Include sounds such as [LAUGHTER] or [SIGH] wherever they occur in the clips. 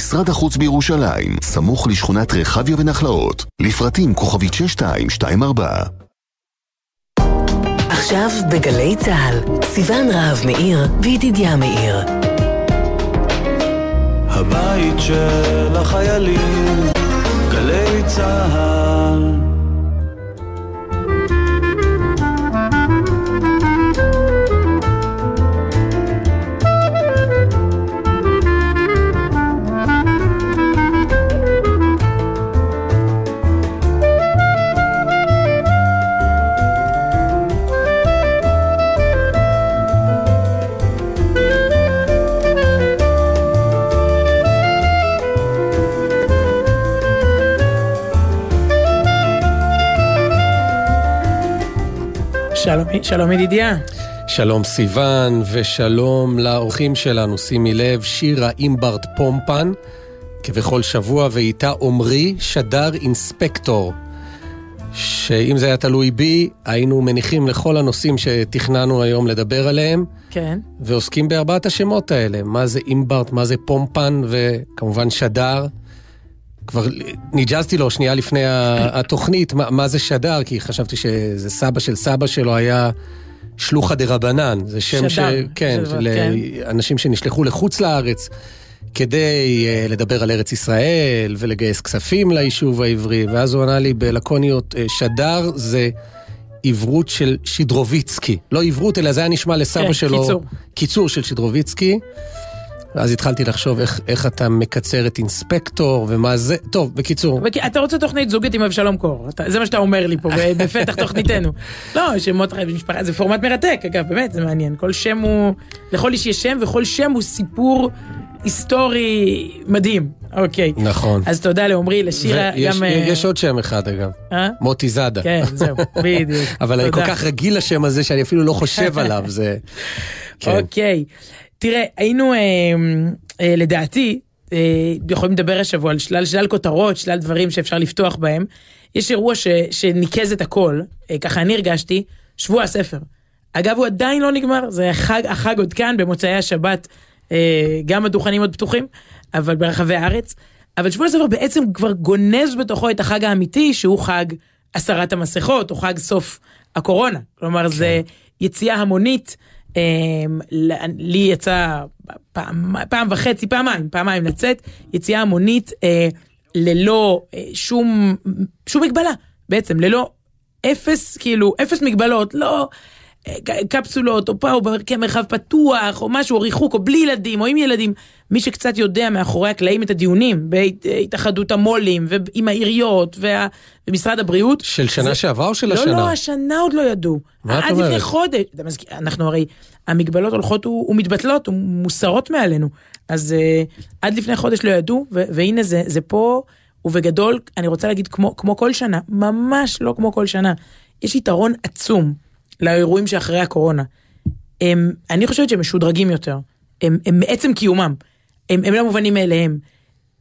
משרד החוץ בירושלים, סמוך לשכונת רחביה ונחלאות. לפרטים כוכבית 6224 עכשיו בגלי צה"ל, סיון רהב מאיר וידידיה מאיר. הבית של החיילים, גלי צה"ל שלום, שלום ידידיה. שלום סיון ושלום לאורחים שלנו, שימי לב, שירה אימברט פומפן, כבכל שבוע, ואיתה עמרי שדר אינספקטור. שאם זה היה תלוי בי, היינו מניחים לכל הנושאים שתכננו היום לדבר עליהם. כן. ועוסקים בארבעת השמות האלה, מה זה אימברט, מה זה פומפן, וכמובן שדר. כבר ניג'זתי לו שנייה לפני התוכנית, מה, מה זה שדר, כי חשבתי שזה סבא של סבא שלו היה שלוחא דה רבנן. זה שם שדר, ש... כן, של- של כן. אנשים שנשלחו לחוץ לארץ כדי uh, לדבר על ארץ ישראל ולגייס כספים ליישוב העברי, ואז הוא ענה לי בלקוניות, uh, שדר זה... עברות של שדרוביצקי. לא עברות, אלא זה היה נשמע לסבא כן, שלו... קיצור. קיצור של שדרוביצקי. ואז התחלתי לחשוב איך, איך אתה מקצר את אינספקטור ומה זה... טוב, בקיצור. בק- אתה רוצה תוכנית זוגית עם אבשלום קור, אתה- זה מה שאתה אומר לי פה [LAUGHS] בפתח תוכניתנו. לא, שמות חיים משפחה, זה פורמט מרתק, אגב, באמת, זה מעניין. כל שם הוא, לכל איש יש שם, וכל שם הוא סיפור היסטורי מדהים. אוקיי. נכון. אז תודה לעמרי, לשירה, ויש, גם... אה, יש עוד שם אחד אגב, אה? מוטי זאדה. כן, זהו, [LAUGHS] בדיוק. אבל אני כל. כך רגיל לשם הזה שאני אפילו לא חושב עליו, זה... [LAUGHS] כן. אוקיי. תראה, היינו, אה, אה, לדעתי, אה, יכולים לדבר השבוע על שלל שלל כותרות, שלל דברים שאפשר לפתוח בהם. יש אירוע ש, שניקז את הכל, אה, ככה אני הרגשתי, שבוע הספר. אגב, הוא עדיין לא נגמר, זה החג, החג עוד כאן, במוצאי השבת, אה, גם הדוכנים עוד פתוחים, אבל ברחבי הארץ. אבל שבוע הספר בעצם כבר גונז בתוכו את החג האמיתי, שהוא חג הסרת המסכות, או חג סוף הקורונה. כלומר, זה יציאה המונית. ל- לי יצא פעם, פעם וחצי, פעמיים, פעמיים לצאת, יציאה המונית אה, ללא אה, שום, שום מגבלה, בעצם, ללא אפס, כאילו, אפס מגבלות, לא קפסולות, או פה, או כמרחב פתוח, או משהו, או ריחוק, או בלי ילדים, או עם ילדים. מי שקצת יודע מאחורי הקלעים את הדיונים, בהתאחדות המו"לים, ועם העיריות, וה, ומשרד הבריאות. של שנה שעברה או של לא, השנה? לא, השנה עוד לא ידעו. מה את עד לפני אומרת? חודש. אנחנו הרי, המגבלות הולכות ו- ומתבטלות ומוסרות מעלינו. אז uh, עד לפני חודש לא ידעו, ו- והנה זה, זה פה, ובגדול, אני רוצה להגיד, כמו, כמו כל שנה, ממש לא כמו כל שנה. יש יתרון עצום לאירועים שאחרי הקורונה. הם, אני חושבת שהם משודרגים יותר. הם, הם מעצם קיומם. הם, הם לא מובנים מאליהם.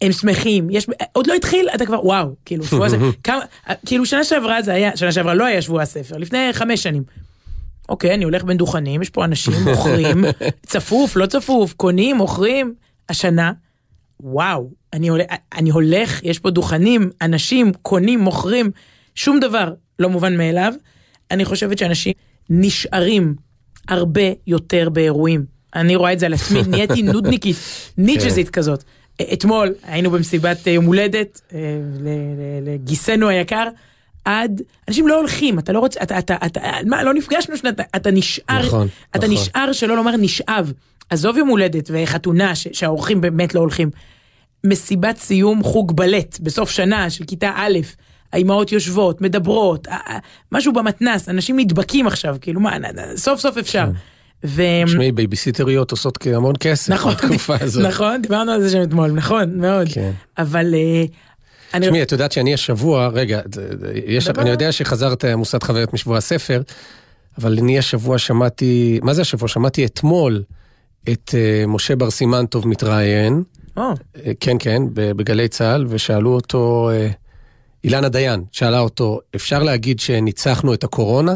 הם שמחים, יש, עוד לא התחיל, אתה כבר, וואו, כאילו, שבוע הזה, [LAUGHS] כמה, כאילו שנה שעברה זה היה, שנה שעברה לא היה שבוע הספר, לפני חמש שנים. אוקיי, אני הולך בין דוכנים, יש פה אנשים מוכרים, [LAUGHS] צפוף, לא צפוף, קונים, מוכרים. השנה, וואו, אני הולך, אני הולך, יש פה דוכנים, אנשים קונים, מוכרים, שום דבר לא מובן מאליו. אני חושבת שאנשים נשארים הרבה יותר באירועים. אני רואה את זה על עצמי, [LAUGHS] נהייתי נודניקית, ניג'זית כזאת. אתמול היינו במסיבת אה, יום הולדת אה, לגיסנו היקר. עד, אנשים לא הולכים, אתה לא רוצה, אתה, אתה, אתה, מה, לא נפגשנו שנתיים, אתה נשאר, נכון, אתה נכון. נשאר שלא לומר נשאב. עזוב יום הולדת וחתונה ש- שהאורחים באמת לא הולכים. מסיבת סיום חוג בלט בסוף שנה של כיתה א', האימהות יושבות, מדברות, משהו במתנס, אנשים נדבקים עכשיו, כאילו מה, סוף סוף אפשר. ו... תשמעי, בייביסיטריות עושות המון כסף נכון, בתקופה [LAUGHS] הזאת. נכון, דיברנו על זה שם אתמול, נכון, מאוד. כן. אבל אה, אני... תשמעי, את יודעת שאני השבוע, רגע, יש. אני יודע שחזרת מוסד חוויות משבוע הספר, אבל אני השבוע שמעתי, מה זה השבוע? שמעתי אתמול את אה, משה בר סימן טוב מתראיין, אה, כן, כן, בגלי צה"ל, ושאלו אותו, אה, אילנה דיין, שאלה אותו, אפשר להגיד שניצחנו את הקורונה?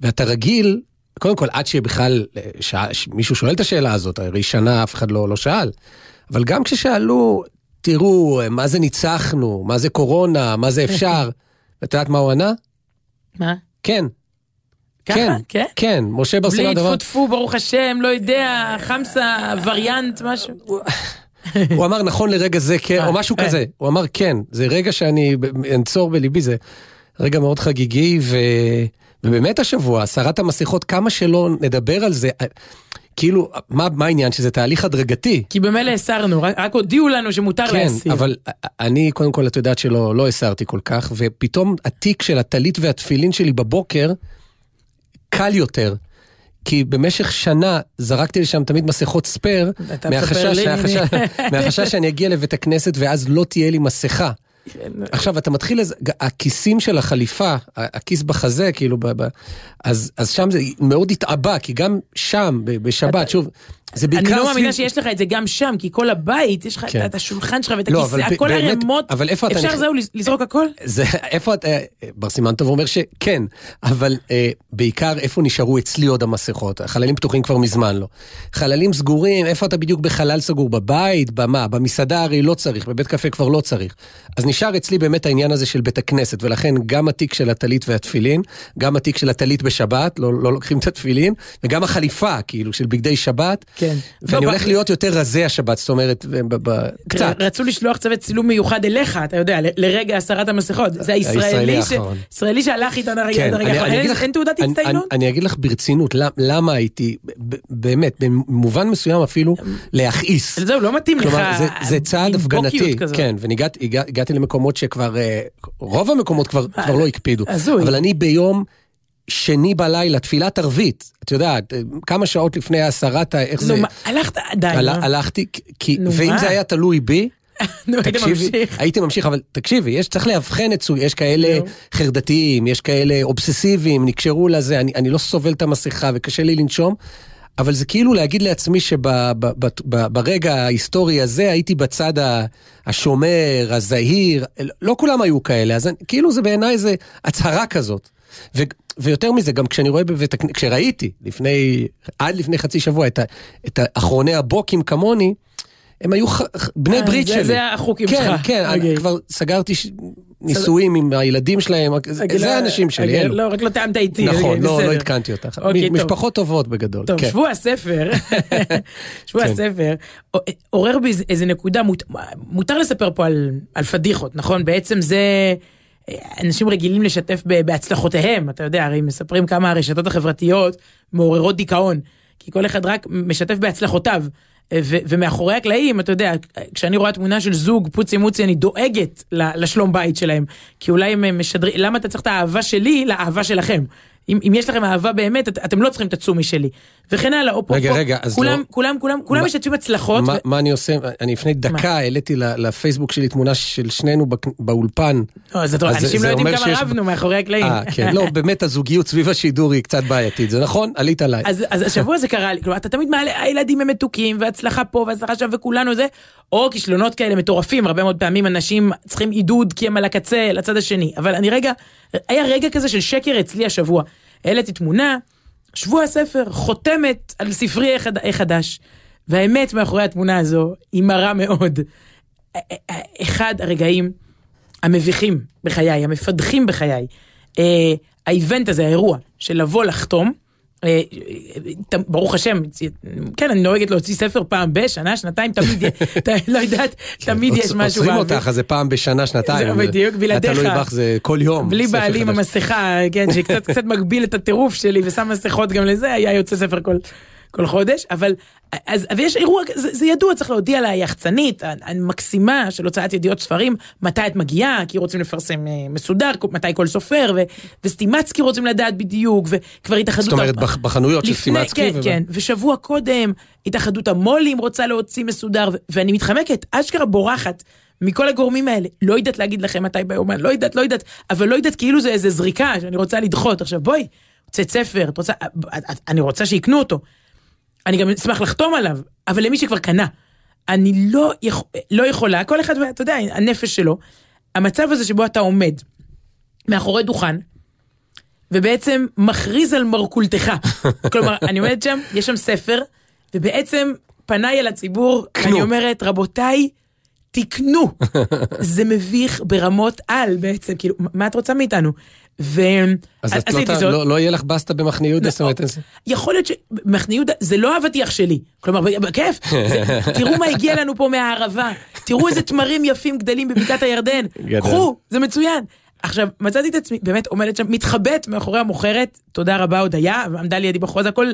ואתה רגיל, קודם כל, עד שבכלל ש- מישהו שואל את השאלה הזאת, הרי שנה אף אחד לא, לא שאל, אבל גם כששאלו, תראו, מה זה ניצחנו, מה זה קורונה, מה זה אפשר, [LAUGHS] את יודעת מה הוא ענה? מה? כן. ככה? כן, כן? כן, משה בר בלי סימן דבר. טפו טפו, ברוך השם, לא יודע, חמסה, וריאנט, משהו. [LAUGHS] הוא אמר נכון לרגע זה כן, או משהו כן. כזה. הוא אמר כן, זה רגע שאני אנצור בליבי, זה רגע מאוד חגיגי, ו... ובאמת השבוע, הסרת המסכות, כמה שלא נדבר על זה, אה, כאילו, מה, מה העניין? שזה תהליך הדרגתי. כי במילא הסרנו, רק- רק הודיעו לנו שמותר כן, להסיר. אבל אני, קודם כל, את יודעת שלא לא הסרתי כל כך, ופתאום התיק של הטלית והתפילין שלי בבוקר קל יותר. כי במשך שנה זרקתי לשם תמיד מסכות ספייר, מהחשש, מהחשש, מהחשש שאני אגיע לבית הכנסת ואז לא תהיה לי מסכה. עכשיו אתה מתחיל, הכיסים של החליפה, הכיס בחזה, כאילו, ב, ב, אז, אז שם זה מאוד התעבה, כי גם שם, בשבת, שוב, זה בעיקר אני לא מאמינה סביב- שיש לך את זה גם שם, כי כל הבית, יש לך כן. את השולחן שלך ואת לא, הכיסא, הכל באמת, ערימות. אבל איפה אתה אפשר נכנס- זהו לזרוק הכל? זה, איפה את, אה, בר סימן טוב אומר שכן, אבל אה, בעיקר איפה נשארו אצלי עוד המסכות, החללים פתוחים כבר מזמן לא. חללים סגורים, איפה אתה בדיוק בחלל סגור? בבית? במה? במסעדה הרי לא צריך, בבית קפה כבר לא צריך. אז נשאר אצלי באמת העניין הזה של בית הכנסת, ולכן גם התיק של הטלית והתפילין, גם התיק של הטלית בשבת, לא, לא לוקחים את התפילין, וגם החליפה, כאילו, של בגדי שבת. כן. ואני לא, הולך ב- להיות יותר רזה השבת, זאת אומרת, קצת. רצו לשלוח צוות צילום מיוחד אליך, אתה יודע, לרגע הסרת המסכות. זה הישראלי שהלך איתנו כן, הרגע אני- האחרון. אין- תעודת הצטיינות? אני- אגיד לך ברצינות, למ- למה הייתי, באמת, במובן מסוים אפילו, להכעיס. זהו, לא מתאים לך. כלומר, זה, צעד הפגנתי. כן, והגעתי למקומות שכבר, אה, רוב המקומות כבר, כבר לא הקפידו. אבל אני ביום שני בלילה, תפילת ערבית, את יודעת, כמה שעות לפני הסרת, איך זה, נו, הלכת עדיין. הל- אה? הלכתי, כי, נו, ואם מה? זה היה תלוי בי, [LAUGHS] נו, היית תקשיבי, ממשיך. הייתי ממשיך, אבל תקשיבי, יש, צריך לאבחן את סוג, יש כאלה. חרדתיים, יש כאלה אובססיביים, נקשרו לזה, אני, אני לא סובל את המסכה וקשה לי לנשום, אבל זה כאילו להגיד לעצמי שברגע ההיסטורי הזה הייתי בצד השומר, הזהיר, לא כולם היו כאלה, אז כאילו זה בעיניי זה הצהרה כזאת. ו, ויותר מזה, גם כשאני רואה בבית הכנסת, כשראיתי לפני, עד לפני חצי שבוע את, ה, את האחרוני הבוקים כמוני, הם היו ח, בני אה, ברית זה- שלי. זה החוקים כן, שלך. כן, אוקיי. אני כבר סגרתי ש... נישואים עם הילדים שלהם, זה, רגע, זה לא- האנשים שלי, רגע, אלו. לא, רק לא טעמת איתי. נכון, אוקיי, לא. לא עדכנתי אותך. אוקיי. משפחות טובות בגדול. טוב, כן. שבוע הספר, [LAUGHS] שבוע כן. הספר, עורר בי איזה- נקודה, מות- מותר לספר פה על פדיחות, נכון? בעצם זה, אנשים רגילים לשתף בהצלחותיהם, אתה יודע, הרי מספרים כמה הרשתות החברתיות מעוררות דיכאון, כי כל אחד רק משתף בהצלחותיו. ומאחורי הקלעים, אתה יודע, כשאני רואה תמונה של זוג פוצי מוצי, אני דואגת לשלום בית שלהם. כי אולי הם משדרים, למה אתה צריך את האהבה שלי לאהבה שלכם? אם, אם יש לכם אהבה באמת, את, אתם לא צריכים את הצומי שלי. וכן הלאה, או פה, רגע, פה, רגע, אז כולם, לא- כולם, כולם, כולם מה- משתפים הצלחות. מה, ו- מה אני עושה? אני לפני דקה העליתי ל- לפייסבוק שלי תמונה של שנינו בק- באולפן. לא, אז אתה רואה, אנשים לא יודעים כמה שיש- רבנו מאחורי הקלעים. אה, כן, לא, [LAUGHS] באמת הזוגיות סביב השידור היא קצת בעייתית, זה נכון? עלית עליי. אז, אז השבוע זה קרה לי, כלומר אתה תמיד מעלה, הילדים הם מתוקים והצלחה פה והצלחה שם וכולנו זה, או כישלונות כאלה מטורפים, הרבה מאוד פעמים אנשים צריכים עידוד כי הם על הקצה לצד השני, אבל אני רגע, היה רגע כזה של שקר אצלי השבוע, העליתי תמונה, שבוע הספר, חותמת על ספרי החד- החדש, והאמת מאחורי התמונה הזו היא מרה מאוד. אחד הרגעים המביכים בחיי, המפדחים בחיי, אה, האיבנט הזה, האירוע של לבוא לחתום, אה, אה, ברוך השם, כן, אני נוהגת להוציא ספר פעם בשנה, שנתיים, תמיד, [LAUGHS] לא יודעת, תמיד יש משהו עוצרים. אותך, אז זה פעם בשנה, שנתיים. זה בדיוק, בלעדיך. תלוי בך, זה כל יום. בלי בעלי עם. המסכה, כן, שקצת קצת מגביל את הטירוף שלי ושם מסכות גם לזה, היה יוצא ספר כל, כל חודש, אבל אז, ויש אירוע, זה, זה ידוע, צריך להודיע ליחצנית המקסימה של הוצאת ידיעות ספרים, מתי את מגיעה, כי רוצים לפרסם אה, מסודר, מתי כל סופר, ו, וסטימצקי רוצים לדעת בדיוק, וכבר התאחדות... זאת אומרת, ה- בח- בחנויות של לפני- סטימצקי. כן, ו- כן, ושבוע קודם התאחדות המו"לים רוצה להוציא מסודר, ו- ואני מתחמקת, אשכרה בורחת. מכל הגורמים האלה, לא יודעת להגיד לכם מתי ביומן, לא יודעת, לא יודעת, אבל לא יודעת כאילו זה איזה זריקה שאני רוצה לדחות. עכשיו בואי, הוצאת ספר, את רוצה, את- את- אני רוצה שיקנו אותו. אני גם אשמח לחתום עליו, אבל למי שכבר קנה. אני לא, יכ... לא יכולה, כל אחד, אתה יודע, הנפש שלו. המצב הזה שבו אתה עומד מאחורי דוכן, ובעצם מכריז על מרכולתך. [LAUGHS] כלומר, אני עומדת שם, יש שם ספר, ובעצם פניי אל הציבור, קנו. אני אומרת, רבותיי, תקנו. [LAUGHS] זה מביך ברמות על בעצם, כאילו, מה את רוצה מאיתנו? ו... אז את לא זאת. לא- לא יהיה לך בסטה במחנה יהודה? זאת אומרת, יכול להיות שמחנה יהודה זה לא האבטיח שלי. כלומר, בכיף, זה- [LAUGHS] תראו מה הגיע לנו פה מהערבה, תראו איזה תמרים יפים גדלים בבקעת הירדן. קחו, זה מצוין. עכשיו, מצאתי את עצמי באמת עומדת שם, מתחבאת מאחורי המוכרת, תודה רבה הודיה, עמדה לידי בחוץ, הכל,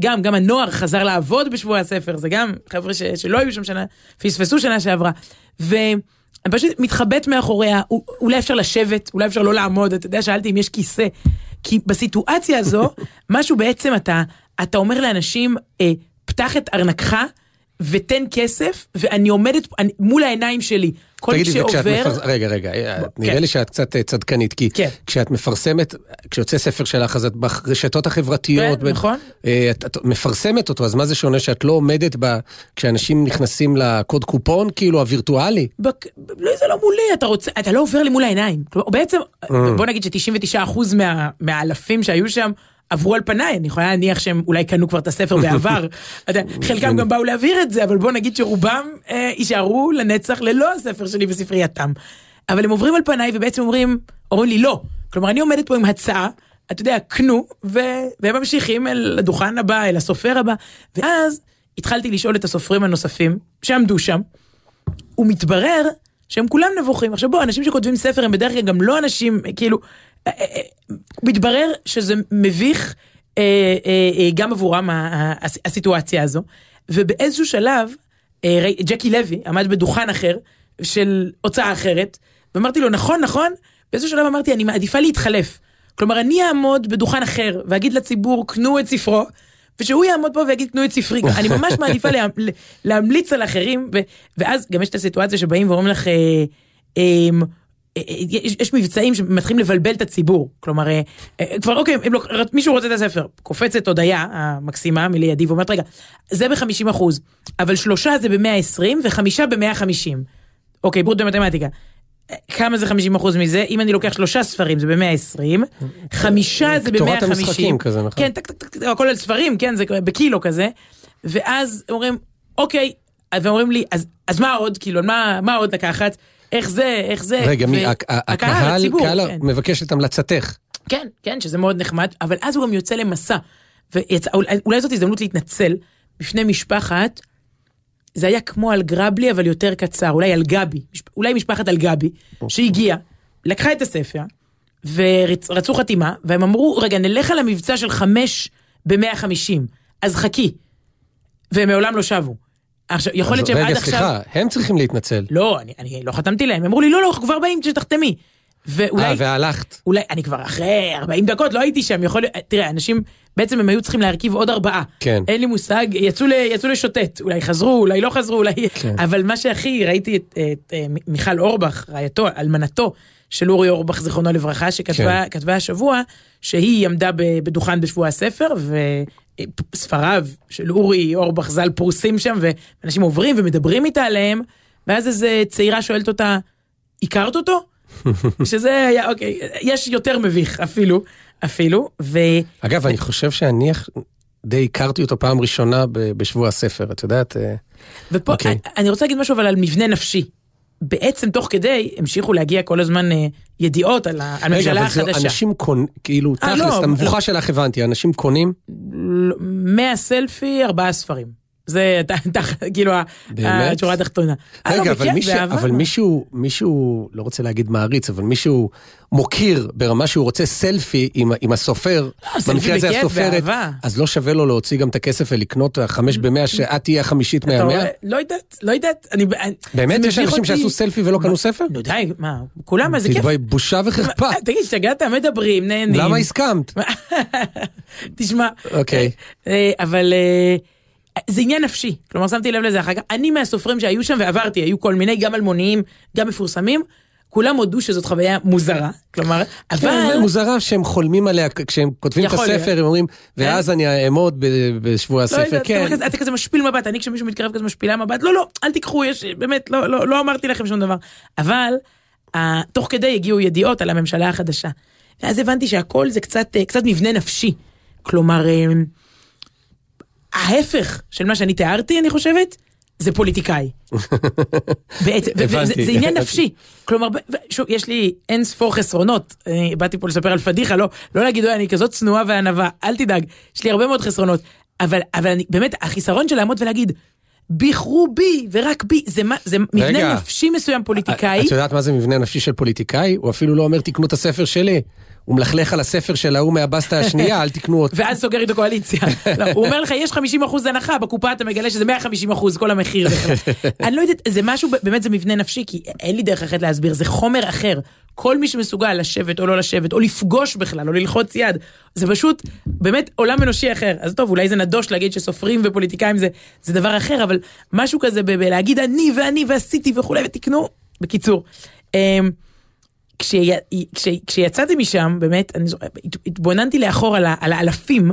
גם, גם הנוער חזר לעבוד בשבוע הספר, זה גם חבר'ה ש, שלא היו שם שנה, פספסו שנה שעברה. ואני פשוט מתחבאת מאחוריה, אולי אפשר לשבת, אולי אפשר לא לעמוד, אתה יודע, שאלתי אם יש כיסא. כי בסיטואציה הזו, [LAUGHS] משהו בעצם אתה, אתה אומר לאנשים, אה, פתח את ארנקך ותן כסף, ואני עומדת אני, מול העיניים שלי. כל מי תגידי, וכשאת שעובר... מפרס... רגע, רגע, אה, נראה כן. לי שאת קצת אה, צדקנית, כי כן. כשאת מפרסמת, כשיוצא ספר שלך, אז את ברשתות החברתיות, כן, נכון. אה, את, את מפרסמת אותו, אז מה זה שונה שאת לא עומדת ב... כשאנשים נכנסים לקוד קופון, כאילו, הווירטואלי? בק... לא, זה לא מולי, אתה רוצה, אתה לא עובר לי מול העיניים. בעצם, Mm. בוא נגיד ש-99% מה, מהאלפים שהיו שם עברו על פניי, אני יכולה להניח שהם אולי קנו כבר את הספר בעבר. [LAUGHS] חלקם גם באו להעביר את זה, אבל בוא נגיד שרובם אה, יישארו לנצח ללא הספר שלי בספרייתם. אבל הם עוברים על פניי ובעצם אומרים, אומרים לי לא. כלומר, אני עומדת פה עם הצעה, אתה יודע, קנו, ו... והם ממשיכים אל הדוכן הבא, אל הסופר הבא, ואז התחלתי לשאול את הסופרים הנוספים שעמדו שם, ומתברר שהם כולם נבוכים. עכשיו בוא, אנשים שכותבים ספר הם בדרך כלל גם לא אנשים, כאילו, מתברר שזה מביך אה, אה, אה, גם עבורם הסיטואציה הזו, ובאיזשהו שלב, ג'קי לוי עמד בדוכן אחר של הוצאה אחרת, ואמרתי לו, נכון, נכון, באיזשהו שלב אמרתי, אני מעדיפה להתחלף. כלומר, אני אעמוד בדוכן אחר ואגיד לציבור, קנו את ספרו, ושהוא יעמוד פה ויגיד קנו את ספרי, [LAUGHS] אני ממש מעדיפה לה, להמליץ על אחרים, ו, ואז גם יש את הסיטואציה שבאים ואומרים לך, אה, אה, יש, יש מבצעים שמתחילים לבלבל את הציבור, כלומר, אה, אה, כבר אוקיי, אם לא, מישהו רוצה את הספר, קופצת הודיה המקסימה מלידי ואומרת רגע, זה ב-50 אחוז, אבל שלושה זה ב-120 וחמישה ב-150, אוקיי, ברוט במתמטיקה. כמה זה 50 אחוז מזה? אם אני לוקח שלושה ספרים זה ב-120, חמישה זה ב-150. תורת המשחקים כזה, נכון? כן, טק, טק, טק, טק, הכל על ספרים, כן, זה בקילו כזה. ואז אומרים, אוקיי, ואומרים לי, אז, אז מה עוד? כאילו, מה, מה עוד לקחת? איך זה, איך זה? רגע, מי, ו- הק- ה- הקהל, הציבור, קהל כן. מבקש את המלצתך. כן, כן, שזה מאוד נחמד, אבל אז הוא גם יוצא למסע. ויצא, אולי, אולי זאת הזדמנות להתנצל בפני משפחת, זה היה כמו על גרבלי, אבל יותר קצר, אולי על גבי, אולי משפחת על גבי, שהגיעה, לקחה את הספר, ורצו חתימה, והם אמרו, רגע, נלך על המבצע של חמש ב-150, אז חכי. והם מעולם לא שבו. עכשיו, יכול להיות שהם עד רגע, עכשיו... סליחה, הם צריכים להתנצל. לא, אני, אני לא חתמתי להם, הם אמרו לי, לא, לא, אנחנו כבר באים, שתחתמי. ואולי... אה, והלכת. אולי, אני כבר אחרי 40 דקות לא הייתי שם, יכול להיות, תראה, אנשים, בעצם הם היו צריכים להרכיב עוד ארבעה. כן. אין לי מושג, יצאו, ל, יצאו לשוטט, אולי חזרו, אולי לא חזרו, אולי... כן. אבל מה שהכי, ראיתי את, את, אה, מיכל אורבך, רעייתו, אלמנתו של אורי אורבך, זיכרונו לברכה, שכתבה כן. השבוע, שהיא עמדה בדוכן בשבוע הספר, וספריו של אורי אורבך ז"ל פרוסים שם, ואנשים עוברים ומדברים איתה עליהם, ואז איזה צעירה שואלת אותה, הכרת אותו? [LAUGHS] שזה היה, אוקיי, יש יותר מביך אפילו, אפילו, ו... אגב, אני חושב שאני די הכרתי אותו פעם ראשונה בשבוע הספר, את יודעת? אה, ופה, אוקיי. אני רוצה להגיד משהו אבל על מבנה נפשי. בעצם תוך כדי המשיכו להגיע כל הזמן אה, ידיעות על ה- על רגע, הממשלה אבל זה החדשה. אנשים קונים, כאילו, אה, תכלס, לא, את המבוכה לא. שלך הבנתי, אנשים קונים, מהסלפי ארבעה ספרים. זה כאילו ה- באמת? השורה התחתונה. אה, לא, רגע, אבל, בכיף, מי ש... באהבה. אבל מישהו, מישהו, לא רוצה להגיד מעריץ, אבל מישהו מוקיר ברמה שהוא רוצה סלפי עם, עם הסופר, לא, במקרה הזה הסופרת, באהבה. אז לא שווה לו להוציא גם את הכסף ולקנות החמש במאה שאת תהיה החמישית מהמאה? לא יודעת, לא יודעת. באמת יש אנשים. שעשו סלפי ולא קנו ספר? נו די, מה, כולם, מה זה כיף. תתבואי, בושה וחרפה. תגיד, השתגעת, מדברים, נהנים. למה הסכמת? [LAUGHS] תשמע, אוקיי. אה, אבל אה, זה עניין נפשי, כלומר שמתי לב לזה אחר כך, אני מהסופרים שהיו שם ועברתי, היו כל מיני, גם אלמוניים, גם מפורסמים, כולם הודו שזאת חוויה מוזרה, כלומר, אבל... כן, מוזרה שהם חולמים עליה כשהם כותבים את. הספר, הם אומרים, ואז אני אעמוד בשבוע לא הספר, כן. אתה כזה- משפיל מבט, אני כשמישהו מתקרב כזה משפילה מבט, לא, לא, אל תיקחו, יש, באמת, לא, לא, לא אמרתי לכם שום דבר. אבל, תוך כדי הגיעו ידיעות על הממשלה החדשה. ואז הבנתי שהכל זה קצת, אה, מבנה נפשי. כלומר, אה, ההפך של מה שאני תיארתי, אני חושבת, זה פוליטיקאי. [LAUGHS] וזה הבנתי. זה עניין נפשי. כלומר, שוב, יש לי אין ספור חסרונות. אני באתי פה לספר על פדיחה, לא, לא להגיד, "אוי, אני כזאת צנועה וענווה, אל תדאג, יש לי הרבה מאוד חסרונות. אבל, אבל אני, באמת, החיסרון של לעמוד ולהגיד, ביחרו בי ורק בי, זה, מה- זה מבנה רגע. נפשי מסוים פוליטיקאי. את יודעת מה זה מבנה נפשי של פוליטיקאי? הוא אפילו לא אומר תקנו את הספר שלי. הוא מלכלך על הספר של ההוא מהבסטה השנייה, אל תקנו אותו. ואז סוגר איתו קואליציה. [LAUGHS] לא, הוא אומר לך, יש 50 אחוז הנחה, בקופה אתה מגלה שזה 150 אחוז, כל המחיר. [LAUGHS] אני לא יודעת, זה משהו, באמת זה מבנה נפשי, כי אין לי דרך אחרת להסביר, זה חומר אחר. כל מי שמסוגל לשבת או לא לשבת, או לפגוש בכלל, או ללחוץ יד, זה פשוט באמת עולם אנושי אחר. אז טוב, אולי זה נדוש להגיד שסופרים ופוליטיקאים זה, זה דבר אחר, אבל משהו כזה בלהגיד אני ואני ועשיתי וכולי, ותקנו. בקיצור. כשי, כש, כשיצאתי משם, באמת, אני התבוננתי לאחור על, על האלפים,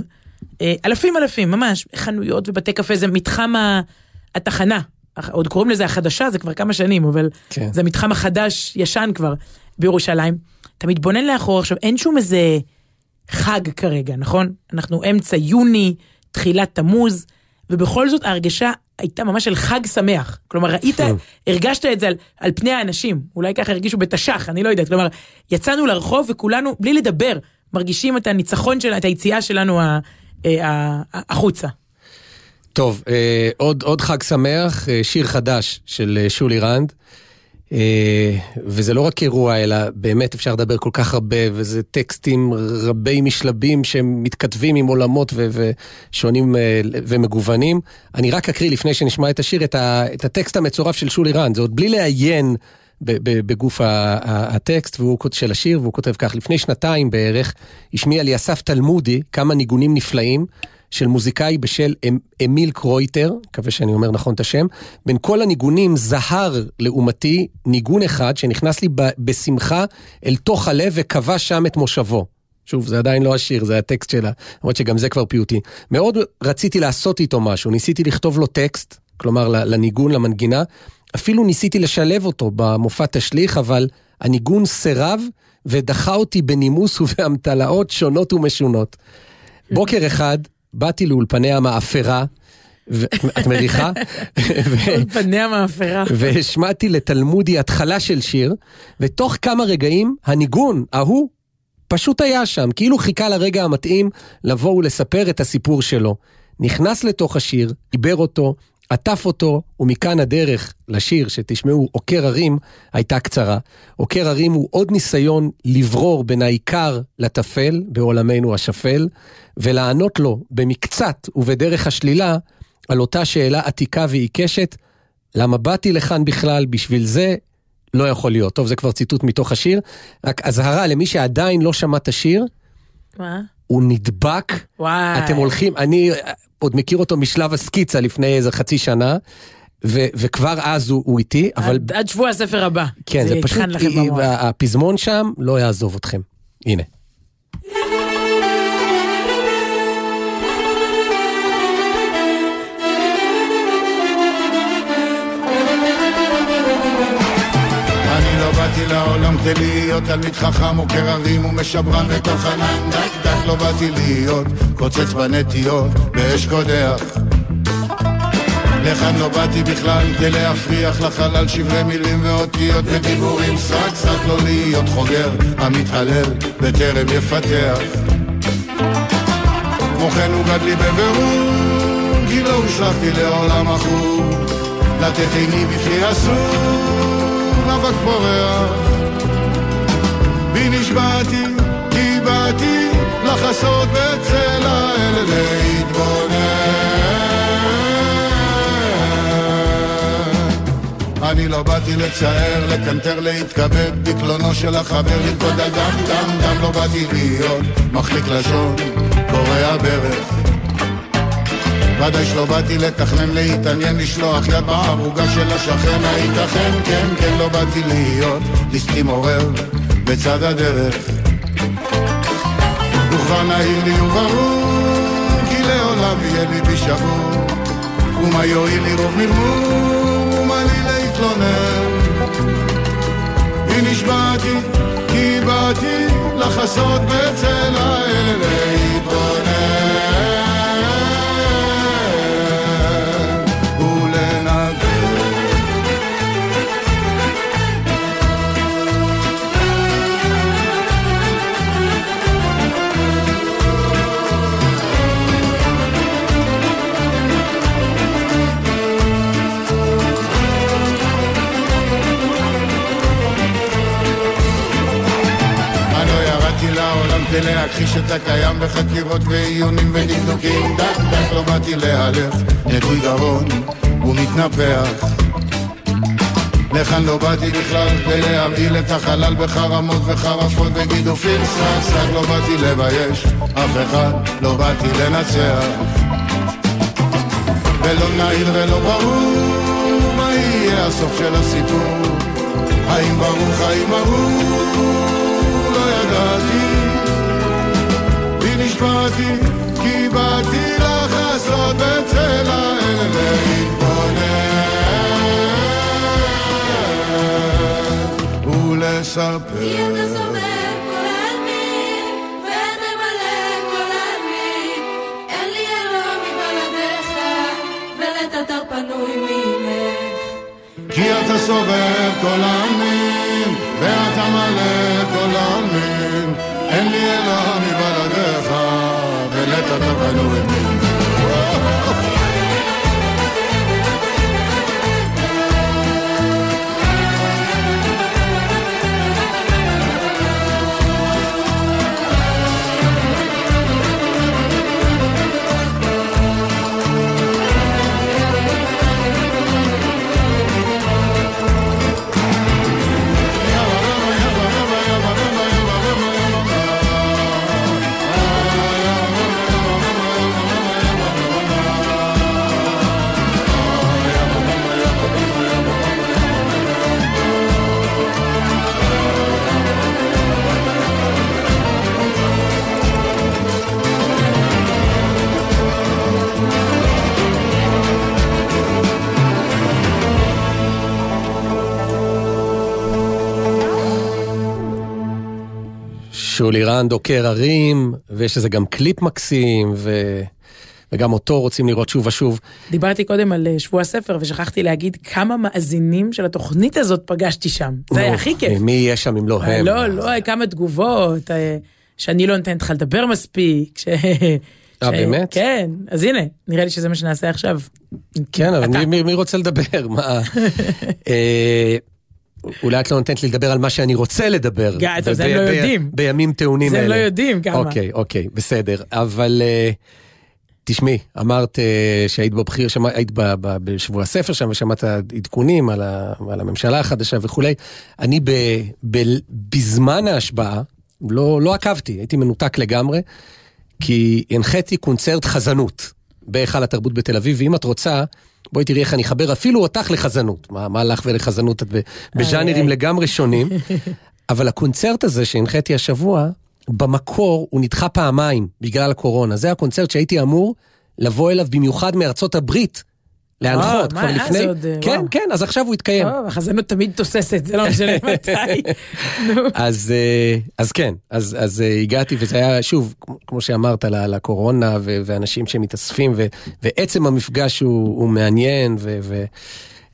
אה, אלפים אלפים, ממש, חנויות ובתי קפה, זה מתחם התחנה. עוד קוראים לזה החדשה, זה כבר כמה שנים, אבל כן. זה המתחם החדש, ישן כבר, בירושלים. אתה מתבונן לאחור, עכשיו, אין שום איזה חג כרגע, נכון? אנחנו אמצע יוני, תחילת תמוז, ובכל זאת ההרגשה הייתה ממש של חג שמח. כלומר, ראית, הרגשת את זה על, על פני האנשים, אולי ככה הרגישו בתש"ח, אני לא יודעת. כלומר, יצאנו לרחוב וכולנו, בלי לדבר, מרגישים את הניצחון שלה, את היציאה שלנו ה, אה, ה, ה, החוצה. טוב, אה, עוד, עוד חג שמח, אה, שיר חדש של שולי רנד. אה, וזה לא רק אירוע, אלא באמת אפשר לדבר כל כך הרבה, וזה טקסטים רבי משלבים שמתכתבים עם עולמות ושונים אה, ומגוונים. אני רק אקריא לפני שנשמע את השיר, את, את הטקסט המצורף של שולי רנד, זה עוד בלי לעיין בגוף הטקסט של השיר, והוא כותב כך, לפני שנתיים בערך השמיע לי אסף תלמודי כמה ניגונים נפלאים. של מוזיקאי בשל אמ- אמיל קרויטר, מקווה שאני אומר נכון את השם, בין כל הניגונים זהר לעומתי ניגון אחד שנכנס לי ב- בשמחה אל תוך הלב וקבע שם את מושבו. שוב, זה עדיין לא השיר, זה הטקסט שלה, למרות שגם זה כבר פיוטי. מאוד רציתי לעשות איתו משהו, ניסיתי לכתוב לו טקסט, כלומר לניגון, למנגינה, אפילו ניסיתי לשלב אותו במופע תשליך, אבל הניגון סירב ודחה אותי בנימוס ובאמתלאות שונות ומשונות. בוקר אחד באתי לאולפני המאפרה, את מריחה? ו- פני המאפרה. והשמעתי לתלמודי התחלה של שיר, ותוך כמה רגעים הניגון, ההוא, פשוט היה שם, כאילו חיכה לרגע המתאים לבוא ולספר את הסיפור שלו. נכנס לתוך השיר, עיבר אותו, עטף אותו, ומכאן הדרך לשיר שתשמעו, עוקר הרים, הייתה קצרה. עוקר הרים הוא עוד ניסיון לברור בין העיקר לטפל בעולמנו השפל, ולענות לו במקצת ובדרך השלילה על אותה שאלה עתיקה ועיקשת, למה באתי לכאן בכלל, בשביל זה לא יכול להיות. טוב, זה כבר ציטוט מתוך השיר. רק אזהרה למי שעדיין לא שמע את השיר, מה? הוא נדבק. וואי. אתם הולכים, אני עוד מכיר אותו משלב הסקיצה לפני איזה חצי שנה, ו- וכבר אז הוא, הוא איתי, אבל עד, עד שבוע הספר הבא. כן, זה פשוט, במוח. וה- הפזמון שם לא יעזוב אתכם. הנה. באתי לעולם כדי להיות תלמיד חכם או קררים ומשברן ענן. דק דק לא באתי להיות קוצץ בנטיות באש קודח. לכאן לא באתי בכלל כדי להפריח לחלל שברי מילים ואותיות ודיבורים. סרק סרק לא להיות חוגר המתעלל בטרם יפתח. כמו כן הוגד לי בבירור כי לא הושלכתי לעולם עכור לתת עיני בפני אסור אבק פורח בי נשבעתי כי באתי לחסות בצל האל להתבונן. אני לא באתי לצער, לקנטר, להתכבד. בקלונו של החבר, לרקוד על דם דם דם לא באתי להיות מחליק לשון, קורע ברך ודאי שלא באתי לתכנן, להתעניין, לשלוח יד בערוגה של השכן. הייתכן, כן, כן, לא באתי להיות ליסטים עורר בצד הדרך. וכבר נהיר לי וברור כי לעולם יהיה ליבי שבור. ומה יועיל לי רוב מרמור ומה לי להתלונן? כי נשבעתי כי באתי לחסות בצל האל כדי להכחיש את הקיים בחקירות ועיונים ודקדוקים דק דק לא באתי להלך, נטוי גרון ומתנפח לכאן לא באתי בכלל כדי להרעיל את החלל בחרמות וחרפות וגידופים. סק סק לא באתי לבייש אף אחד לא באתי לנצח. ולא נעיר ולא ברור מה יהיה הסוף של הסיפור. האם ברוך האם ברור נשבעתי כי באתי לחסות בצל האל להתבונן ולספר. כי אתה סובב כל העמים, ואתה מלא כל העמים. אין לי אלא מבלעדיך, ולטאטא בנו את מי. שולירן דוקר הרים, ויש לזה גם קליפ מקסים, ו... וגם אותו רוצים לראות שוב ושוב. דיברתי קודם על אה, שבוע הספר ושכחתי להגיד כמה מאזינים של התוכנית הזאת פגשתי שם. זה היה הכי כיף. מי יהיה שם אם לא הם? לא, לא, כמה תגובות, אה, שאני לא נותנת לך לדבר מספיק. ש... אה, באמת? כן, אז הנה, נראה לי שזה מה שנעשה עכשיו. כן, אבל מי רוצה לדבר? מה? [LAUGHS] אולי את לא נותנת לי לדבר על מה שאני רוצה לדבר. זה הם לא יודעים. בימים טעונים זה אלה. הם לא יודעים כמה. אוקיי, אוקיי, בסדר. אבל אה, תשמעי, אמרת אה, שהיית בבחיר, היית בשבוע הספר שם ושמעת עדכונים על, הממשלה החדשה וכולי. אני בזמן ההשבעה, לא, לא עקבתי, הייתי מנותק לגמרי, כי הנחיתי קונצרט חזנות בהיכל התרבות בתל אביב, ואם את רוצה, בואי תראי איך אני אחבר אפילו אותך לחזנות. מה, מה לך ולחזנות? את בז'אנרים. לגמרי שונים. [LAUGHS] אבל הקונצרט הזה שהנחיתי השבוע, במקור הוא נדחה פעמיים בגלל הקורונה. זה הקונצרט שהייתי אמור לבוא אליו במיוחד מארצות הברית. להנחות, מה, כבר אה, לפני, אה, כן. כן, אז עכשיו הוא יתקיים. טוב, החזנות תמיד תוססת, זה לא משנה [LAUGHS] מתי. אז, אה, כן, אז, אה, הגעתי וזה היה, שוב, כמו- שאמרת, על, על הקורונה ו- ואנשים שמתאספים, ועצם המפגש הוא, מעניין, ו- ו-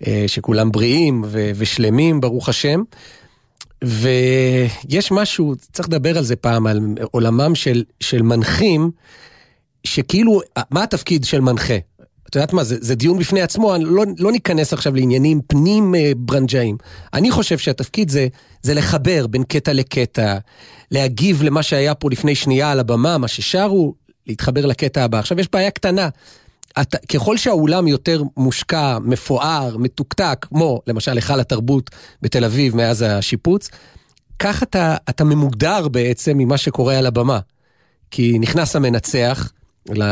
אה, שכולם בריאים ושלמים, ברוך השם. ויש משהו, צריך לדבר על זה פעם, על עולמם של, של מנחים, שכאילו, מה התפקיד של מנחה? את יודעת מה, זה, זה דיון בפני עצמו, אני לא, לא ניכנס עכשיו לעניינים פנים אה, ברנג'אים. אני חושב שהתפקיד זה, זה לחבר בין קטע לקטע, להגיב למה שהיה פה לפני שנייה על הבמה, מה ששרו, להתחבר לקטע הבא. עכשיו, יש בעיה קטנה. אתה, ככל שהאולם יותר מושקע, מפואר, מתוקתק, כמו למשל היכל התרבות בתל אביב מאז השיפוץ, כך אתה, אתה ממודר בעצם ממה שקורה על הבמה. כי נכנס המנצח,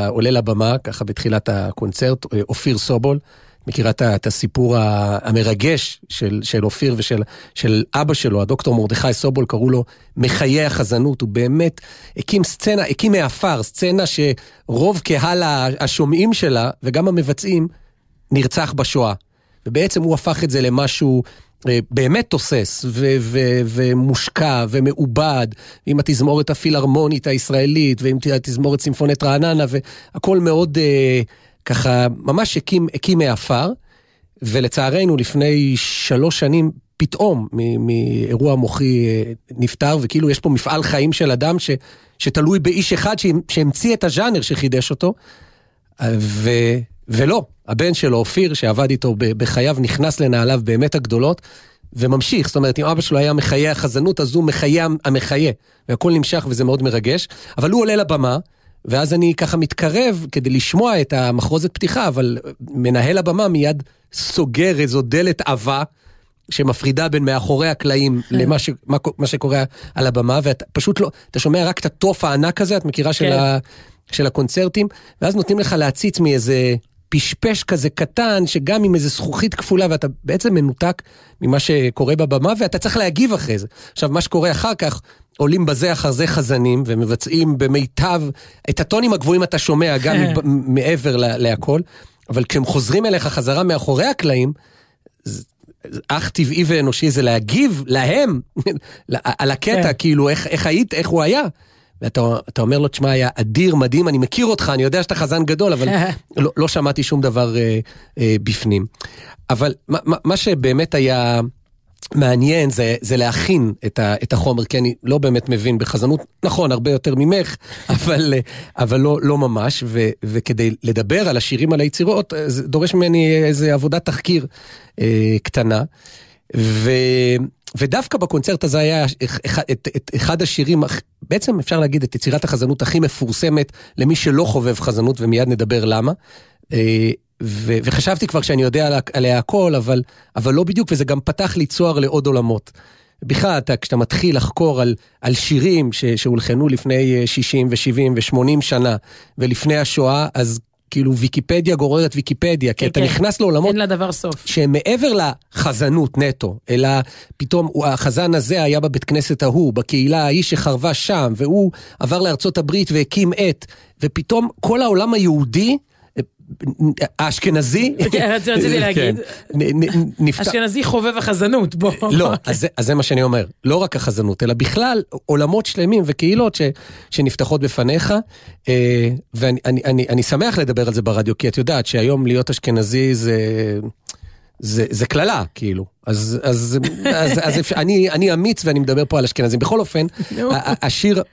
עולה לבמה, ככה בתחילת הקונצרט, אה, אופיר סובול. מכירה את הסיפור המרגש של, של אופיר ושל של אבא שלו, הדוקטור מרדכי סובול, קראו לו מחיי החזנות, הוא באמת הקים סצנה, הקים מעפר, סצנה שרוב קהל השומעים שלה וגם המבצעים נרצח בשואה. ובעצם הוא הפך את זה למשהו באמת תוסס ו- ו- ומושקע ומעובד, עם התזמורת הפילהרמונית הישראלית ועם התזמורת סימפונית רעננה והכל מאוד אה, ככה ממש הקים, הקים מעפר. ולצערנו לפני שלוש שנים פתאום מאירוע מוחי אה, נפטר וכאילו יש פה מפעל חיים של אדם ש, שתלוי באיש אחד שהמ- שהמציא את הז'אנר שחידש אותו. ו, ולא, הבן שלו, אופיר, שעבד איתו בחייו, נכנס לנעליו באמת הגדולות, וממשיך, זאת אומרת, אם אבא שלו היה מחיה החזנות, אז הוא מחיה המחיה, והכל נמשך וזה מאוד מרגש, אבל הוא עולה לבמה, ואז אני ככה מתקרב כדי לשמוע את המחרוזת פתיחה, אבל מנהל הבמה מיד סוגר איזו דלת עבה. שמפרידה בין מאחורי הקלעים למה ש, מה, מה שקורה על הבמה, ואתה פשוט לא, אתה שומע רק את התוף הענק הזה, את מכירה של, כן. ה, של הקונצרטים, ואז נותנים לך להציץ מאיזה פשפש כזה קטן, שגם עם איזה זכוכית כפולה, ואתה בעצם מנותק ממה שקורה בבמה, ואתה צריך להגיב אחרי זה. עכשיו, מה שקורה אחר כך, עולים בזה אחר זה חזנים, ומבצעים במיטב, את הטונים הגבוהים אתה שומע, גם מב- מעבר לה- להכל, אבל כשהם חוזרים אליך חזרה מאחורי הקלעים, אך טבעי ואנושי זה להגיב להם [LAUGHS] על הקטע, כן. כאילו איך, איך היית, איך הוא היה. ואתה אתה אומר לו, תשמע, היה אדיר, מדהים, אני מכיר אותך, אני יודע שאתה חזן גדול, אבל [LAUGHS] לא, לא שמעתי שום דבר אה, אה, בפנים. אבל מה, מה, מה שבאמת היה מעניין זה, זה להכין את, ה, את החומר, כי אני לא באמת מבין בחזנות, נכון, הרבה יותר ממך, [LAUGHS] אבל, אה, אבל לא, לא ממש, ו, וכדי לדבר על השירים, על היצירות, אה, זה דורש ממני איזה עבודת תחקיר אה, קטנה. ו... ודווקא בקונצרט הזה היה אחד, את, את, אחד השירים, בעצם אפשר להגיד את יצירת החזנות הכי מפורסמת למי שלא חובב חזנות, ומיד נדבר למה. אה, ו, וחשבתי כבר שאני יודע עליה, עליה הכל, אבל, אבל לא בדיוק, וזה גם פתח לי צוהר לעוד עולמות. בכלל, אתה, כשאתה מתחיל לחקור על, על שירים שהולחנו לפני אה, 60 ו-70 ו-80 שנה, ולפני השואה, אז כאילו ויקיפדיה גוררת ויקיפדיה, כי כן, אתה כן. נכנס לעולמות אין לה דבר סוף. שהם מעבר לחזנות נטו, אלא פתאום החזן הזה היה בבית כנסת ההוא, בקהילה ההיא שחרבה שם, והוא עבר לארצות הברית והקים את, ופתאום כל העולם היהודי, האשכנזי, כן, רציתי- רציתי להגיד. כן. אשכנזי חובב החזנות, בוא. לא, אז זה, מה שאני אומר, לא רק החזנות, אלא בכלל עולמות שלמים וקהילות שנפתחות בפניך, אה, ואני אני, אני, אני שמח לדבר על זה ברדיו, כי את יודעת שהיום להיות אשכנזי זה... זה, קללה, כאילו. אז, אז, אז, אז אפשר, אני, אני אמיץ ואני מדבר פה על אשכנזים. בכל אופן, השיר,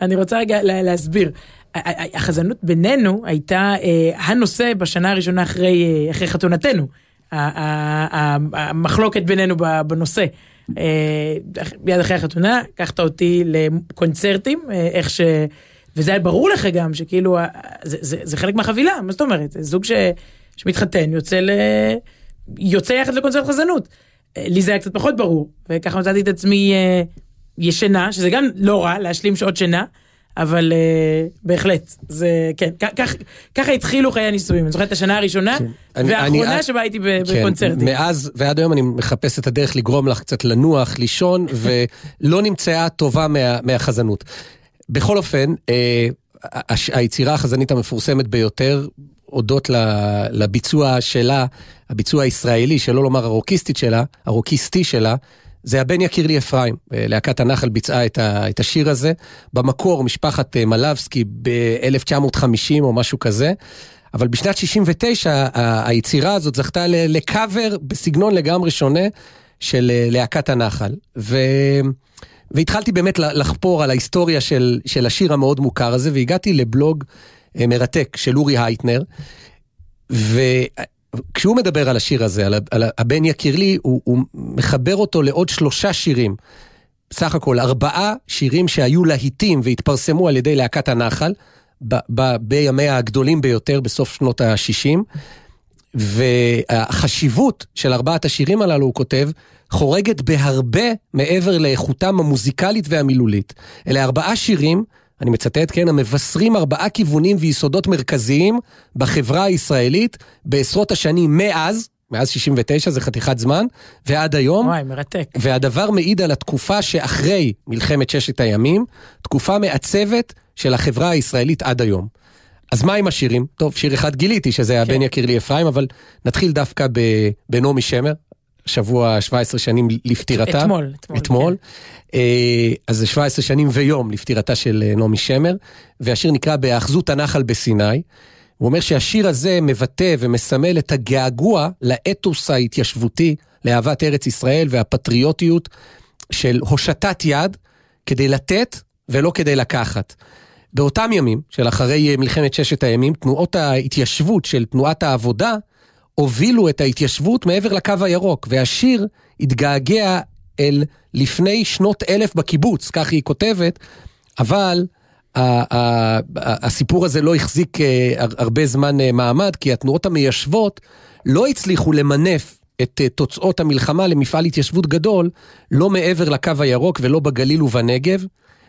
אני רוצה רגע לה- להסביר. החזנות בינינו הייתה אה, הנושא בשנה הראשונה אחרי, אה, אחרי חתונתנו. המחלוקת בינינו בנושא. אה, מיד אחרי החתונה, לקחת אותי לקונצרטים, איך ש... וזה היה ברור לך גם שכאילו זה, זה, זה חלק מהחבילה, מה זאת אומרת? זה זוג ש, שמתחתן יוצא ל... יוצא יחד לקונצרט חזנות. לי זה היה קצת פחות ברור, וככה מצאתי את עצמי ישנה, שזה גם לא רע להשלים שעות שינה, אבל אה, בהחלט, זה כן, כך- ככה התחילו חיי הנישואים, אני זוכר את השנה הראשונה, אני- והאחרונה אני- שבה הייתי ב- כן, בקונצרטים. מאז ועד היום אני מחפש את הדרך לגרום לך קצת לנוח, לישון, [LAUGHS] ולא נמצאה טובה מה, מהחזנות. בכל אופן, אה, הש- היצירה החזנית המפורסמת ביותר, הודות לביצוע שלה, הביצוע הישראלי, שלא לומר הרוקיסטית שלה, הרוקיסטי שלה, זה הבן יקיר לי אפרים. אה, להקת הנחל ביצעה את, ה, את השיר הזה. במקור, משפחת אה, מלבסקי ב-1950 או משהו כזה. אבל בשנת 69 ה- היצירה הזאת זכתה לקאבר בסגנון לגמרי שונה של אה, להקת הנחל. ו... והתחלתי באמת לחפור על ההיסטוריה של, של השיר המאוד מוכר הזה, והגעתי לבלוג מרתק של אורי הייטנר, וכשהוא מדבר על השיר הזה, על, על הבן יקיר לי, הוא, הוא מחבר אותו לעוד שלושה שירים. סך הכל ארבעה שירים שהיו להיטים והתפרסמו על ידי להקת הנחל, ב- ב- בימיה הגדולים ביותר בסוף שנות ה-60. והחשיבות של ארבעת השירים הללו, הוא כותב, חורגת בהרבה מעבר לאיכותם המוזיקלית והמילולית. אלה ארבעה שירים, אני מצטט, כן, המבשרים ארבעה כיוונים ויסודות מרכזיים בחברה הישראלית בעשרות השנים מאז, מאז 69, זה חתיכת זמן, ועד היום. וואי, מרתק. והדבר מעיד על התקופה שאחרי מלחמת ששת הימים, תקופה מעצבת של החברה הישראלית עד היום. אז מה עם השירים? טוב, שיר אחד גיליתי, שזה כן. הבן יקיר לי אפרים, אבל נתחיל דווקא בנעמי שמר, שבוע 17 שנים לפטירתה. אתמול, אתמול, אתמול. אה, אז זה 17 שנים ויום לפטירתה של אה, נעמי שמר, והשיר נקרא בהאחזות הנחל בסיני. הוא אומר שהשיר הזה מבטא ומסמל את הגעגוע לאתוס ההתיישבותי, לאהבת ארץ ישראל והפטריוטיות של הושטת יד כדי לתת ולא כדי לקחת. באותם ימים של אחרי מלחמת ששת הימים, תנועות ההתיישבות של תנועת העבודה הובילו את ההתיישבות מעבר לקו הירוק, והשיר התגעגע אל לפני שנות אלף בקיבוץ, כך היא כותבת, אבל הסיפור הזה לא החזיק אה, הרבה זמן אה, מעמד, כי התנועות המיישבות לא הצליחו למנף את אה, תוצאות המלחמה למפעל התיישבות גדול, לא מעבר לקו הירוק ולא בגליל ובנגב.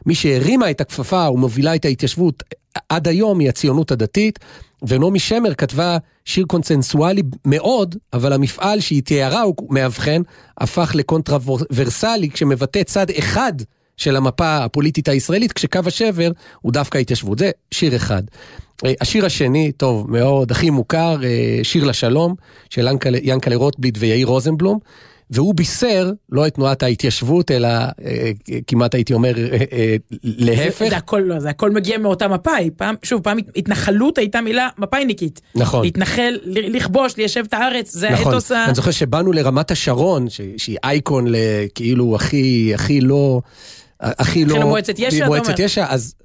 מי שהרימה את הכפפה ומובילה את ההתיישבות עד היום היא הציונות הדתית, ונעמי שמר כתבה שיר קונצנזואלי מאוד, אבל המפעל שהיא תיארה, הוא מאבחן, הפך לקונטרוורסלי כשמבטא צד אחד של המפה הפוליטית הישראלית, כשקו השבר הוא דווקא התיישבות. זה שיר אחד. אה, השיר השני, טוב מאוד, הכי מוכר, אה, שיר לשלום, של ינקלה רוטבליט ויאיר רוזנבלום. והוא בישר לא את תנועת ההתיישבות, אלא אה, כמעט הייתי אומר להפך. זה, זה הכל לא, זה הכל מגיע מאותה מפאי. פעם, שוב, פעם התנחלות הייתה מילה מפאיניקית. נכון. להתנחל, לכבוש, ליישב את הארץ, זה נכון. האתוס ה... אני זוכר שבאנו לרמת השרון, שהיא אייקון לכאילו הכי, הכי לא... הכי לא... מועצת יש"ע, מועצת יש"ע, אז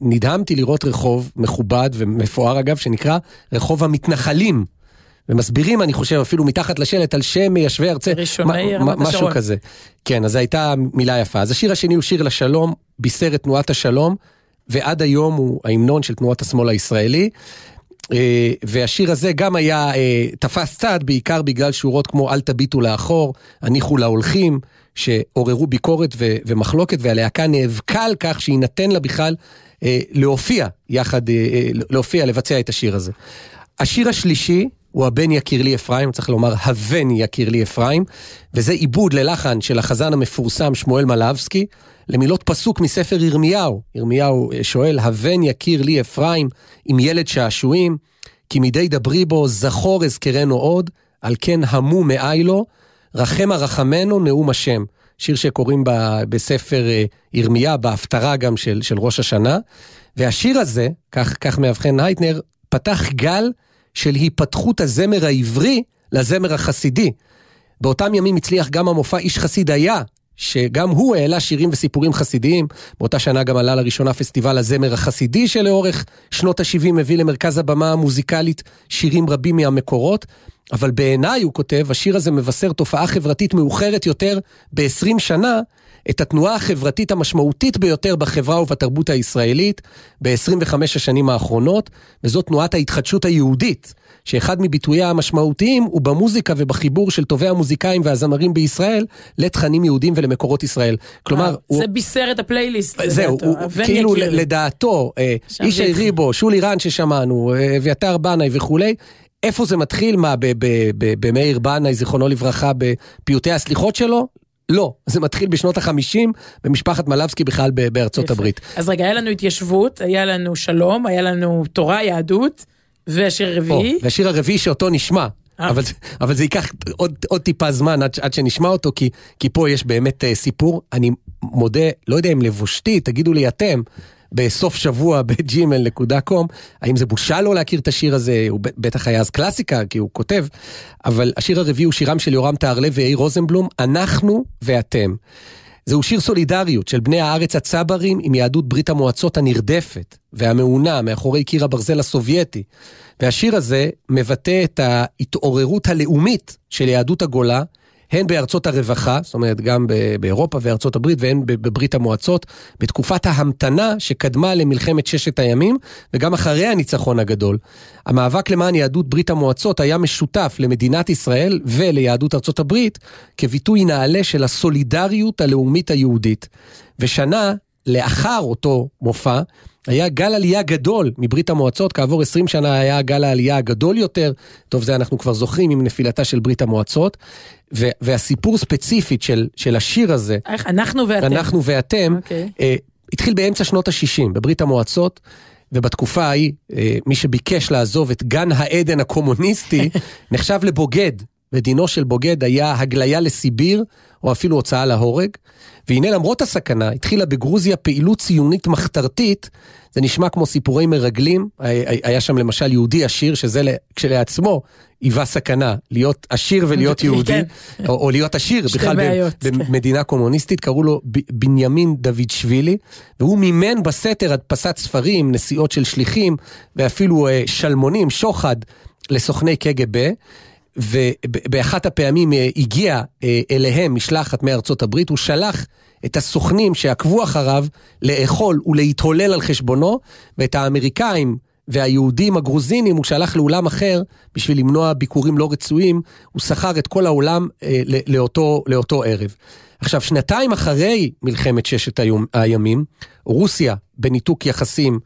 נדהמתי לראות רחוב מכובד ומפואר אגב, שנקרא רחוב המתנחלים. ומסבירים, אני חושב, אפילו מתחת לשלט על שם מיישבי ארצי, ראשוני רמת השרון. משהו כזה. כן, אז זו הייתה מילה יפה. אז השיר השני הוא שיר לשלום, בישר את תנועת השלום, ועד היום הוא ההמנון של תנועת השמאל הישראלי. אה, והשיר הזה גם היה, אה, תפס צד בעיקר בגלל שורות כמו אל תביטו לאחור, הניחו להולכים, שעוררו ביקורת ו- ומחלוקת, והלהקה נאבקה על כך שיינתן לה בכלל אה, להופיע יחד, להופיע, לבצע את השיר הזה. השיר השלישי הוא הבן יקיר לי אפרים, צריך לומר הבן יקיר לי אפרים, וזה עיבוד ללחן של החזן המפורסם שמואל מלבסקי, למילות פסוק מספר ירמיהו. ירמיהו אה, שואל, הבן יקיר לי אפרים עם ילד שעשועים, כי מדי דברי בו זכור אזכרנו עוד, על כן המו מאי לו, רחם הרחמנו נאום השם. שיר שקוראים ב, בספר אה, ירמיה, בהפטרה גם של, של ראש השנה. והשיר הזה, כך, כך מאבחן הייטנר, פתח גל של היפתחות הזמר העברי לזמר החסידי. באותם ימים הצליח גם המופע איש חסיד היה, שגם הוא העלה שירים וסיפורים חסידיים. באותה שנה גם עלה לראשונה פסטיבל הזמר החסידי שלאורך שנות ה-70 הביא למרכז הבמה המוזיקלית שירים רבים מהמקורות. אבל בעיניי, הוא כותב, השיר הזה מבשר תופעה חברתית מאוחרת יותר ב-20 שנה, את התנועה החברתית המשמעותית ביותר בחברה ובתרבות הישראלית ב-25 השנים האחרונות, וזאת תנועת ההתחדשות היהודית, שאחד מביטוייה המשמעותיים הוא במוזיקה ובחיבור של טובי המוזיקאים והזמרים בישראל לתכנים יהודים ולמקורות ישראל. כלומר, אה, הוא... זה בישר את הפלייליסט. זהו, הוא, כאילו לדעתו, איש אה, ריבו, שולי רן ששמענו, אה, אביתר בנאי וכולי, איפה זה מתחיל? מה, במאיר בנאי, זיכרונו לברכה, בפיוטי הסליחות שלו? לא, זה מתחיל בשנות החמישים במשפחת מלבסקי בכלל בארצות יפה. הברית. אז רגע, היה לנו התיישבות, היה לנו שלום, היה לנו תורה, יהדות, והשיר הרביעי. והשיר הרביעי שאותו נשמע. אה. אבל, אבל זה ייקח עוד, עוד טיפה זמן עד, עד שנשמע אותו, כי, כי פה יש באמת uh, סיפור. אני מודה, לא יודע אם לבושתי, תגידו לי אתם, בסוף שבוע [LAUGHS] בג'ימל.קום, האם זה בושה לא להכיר את השיר הזה, הוא בטח היה אז קלאסיקה, כי הוא כותב, אבל השיר הרביעי הוא שירם של יורם טהרלב ויאיר רוזנבלום, אנחנו ואתם. זהו שיר סולידריות של בני הארץ הצברים עם יהדות ברית המועצות הנרדפת והמעונה מאחורי קיר הברזל הסובייטי. והשיר הזה מבטא את ההתעוררות הלאומית של יהדות הגולה, הן בארצות הרווחה, זאת אומרת גם באירופה וארצות הברית והן בברית המועצות, בתקופת ההמתנה שקדמה למלחמת ששת הימים וגם אחרי הניצחון הגדול. המאבק למען יהדות ברית המועצות היה משותף למדינת ישראל וליהדות ארצות הברית כביטוי נעלה של הסולידריות הלאומית היהודית. ושנה לאחר אותו מופע, היה גל עלייה גדול מברית המועצות, כעבור 20 שנה היה גל העלייה הגדול יותר, טוב זה אנחנו כבר זוכרים עם נפילתה של ברית המועצות, ו- והסיפור ספציפית של, של השיר הזה, איך אנחנו ואתם, אנחנו ואתם, okay. אוקיי. אה, התחיל באמצע שנות ה-60 בברית המועצות, ובתקופה ההיא, אה, מי שביקש לעזוב את גן העדן הקומוניסטי, [LAUGHS] נחשב לבוגד, ודינו של בוגד היה הגליה לסיביר, או אפילו הוצאה להורג. והנה למרות הסכנה, התחילה בגרוזיה פעילות ציונית מחתרתית, זה נשמע כמו סיפורי מרגלים, היה שם למשל יהודי עשיר, שזה כשלעצמו היווה סכנה, להיות עשיר ולהיות [LAUGHS] כן. יהודי, או, או להיות עשיר בכלל במדינה קומוניסטית, קראו לו בנימין דוד שבילי, והוא מימן בסתר הדפסת ספרים, נסיעות של שליחים, ואפילו אה, שלמונים, שוחד, לסוכני קג"ב. ובאחת הפעמים אה, הגיעה אה, אליהם משלחת מארצות הברית, הוא שלח את הסוכנים שעקבו אחריו לאכול ולהתהולל על חשבונו, ואת האמריקאים והיהודים הגרוזינים הוא שלח לאולם אחר בשביל למנוע ביקורים לא רצויים, הוא שכר את כל העולם אה, לאותו, לאותו ערב. עכשיו, שנתיים אחרי מלחמת ששת הימים, רוסיה בניתוק יחסים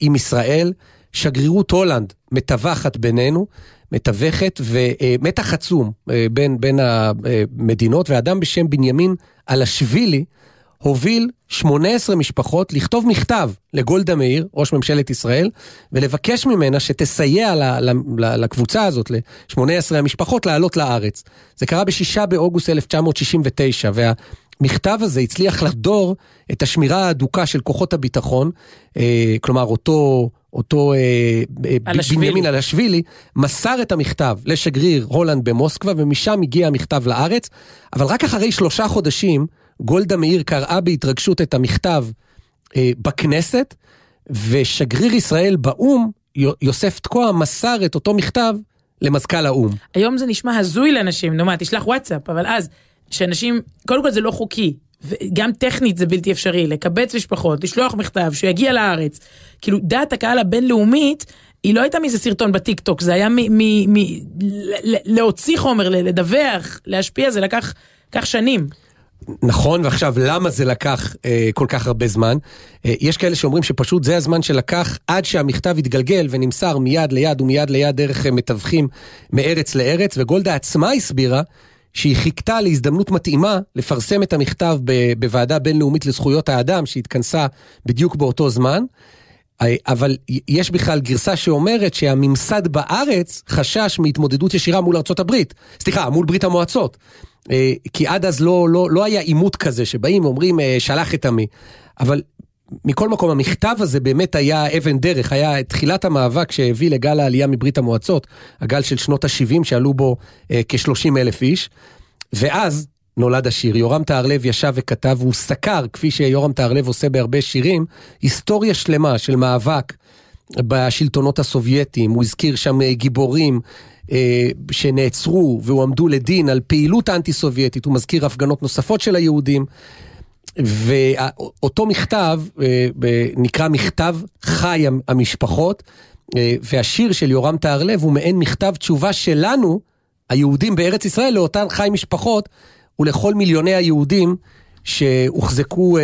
עם ישראל, שגרירות הולנד מטווחת בינינו, מתווכת, ומתח עצום אה, בין, בין המדינות, ואדם בשם בנימין אלשווילי, הוביל 18 משפחות לכתוב מכתב לגולדה מאיר, ראש ממשלת ישראל, ולבקש ממנה שתסייע לקבוצה הזאת, ל-18 המשפחות, לעלות לארץ. זה קרה ב-6 באוגוסט 1969, והמכתב הזה הצליח לחדור את השמירה ההדוקה של כוחות הביטחון, אה, כלומר אותו... אותו אה, בנימין אלשווילי, מסר את המכתב לשגריר הולנד במוסקבה, ומשם הגיע המכתב לארץ, אבל רק אחרי שלושה חודשים, גולדה מאיר קראה בהתרגשות את המכתב אה, בכנסת, ושגריר ישראל באו"ם, יוסף תקוע, מסר את אותו מכתב למזכ"ל האו"ם. היום זה נשמע הזוי לאנשים, נו מה, תשלח וואטסאפ, אבל אז, שאנשים, קודם כל זה לא חוקי, וגם טכנית זה בלתי אפשרי, לקבץ משפחות, לשלוח מכתב, שיגיע לארץ. כאילו, דעת הקהל הבינלאומית, היא לא הייתה מאיזה סרטון בטיק טוק, זה היה מ... מ, מ להוציא חומר, לדווח, להשפיע, זה לקח, לקח שנים. נכון, ועכשיו למה זה לקח אה, כל כך הרבה זמן? אה, יש כאלה שאומרים שפשוט זה הזמן שלקח עד שהמכתב התגלגל ונמסר מיד ליד ומיד ליד דרך אה, מתווכים מארץ לארץ, וגולדה עצמה הסבירה שהיא חיכתה להזדמנות מתאימה לפרסם את המכתב בוועדה בינלאומית לזכויות האדם שהתכנסה בדיוק באותו זמן. אבל יש בכלל גרסה שאומרת שהממסד בארץ חשש מהתמודדות ישירה מול הברית, סליחה, מול ברית המועצות. אה, כי עד אז לא, לא, לא היה עימות כזה שבאים ואומרים אה, שלח את עמי. אבל מכל מקום המכתב הזה באמת היה אבן דרך, היה תחילת המאבק שהביא לגל העלייה מברית המועצות, הגל של שנות ה-70 שעלו בו אה, כ-30 אלף איש. ואז נולד השיר. יורם טהרלב ישב וכתב, והוא סקר, כפי שיורם טהרלב עושה בהרבה שירים, היסטוריה שלמה של מאבק בשלטונות הסובייטיים. הוא הזכיר שם גיבורים אה, שנעצרו והועמדו לדין על פעילות אנטי סובייטית, הוא מזכיר הפגנות נוספות של היהודים. ואותו מכתב אה, נקרא מכתב חי המשפחות, אה, והשיר של יורם טהרלב הוא מעין מכתב תשובה שלנו, היהודים בארץ ישראל, לאותן חי משפחות ולכל מיליוני היהודים שהוחזקו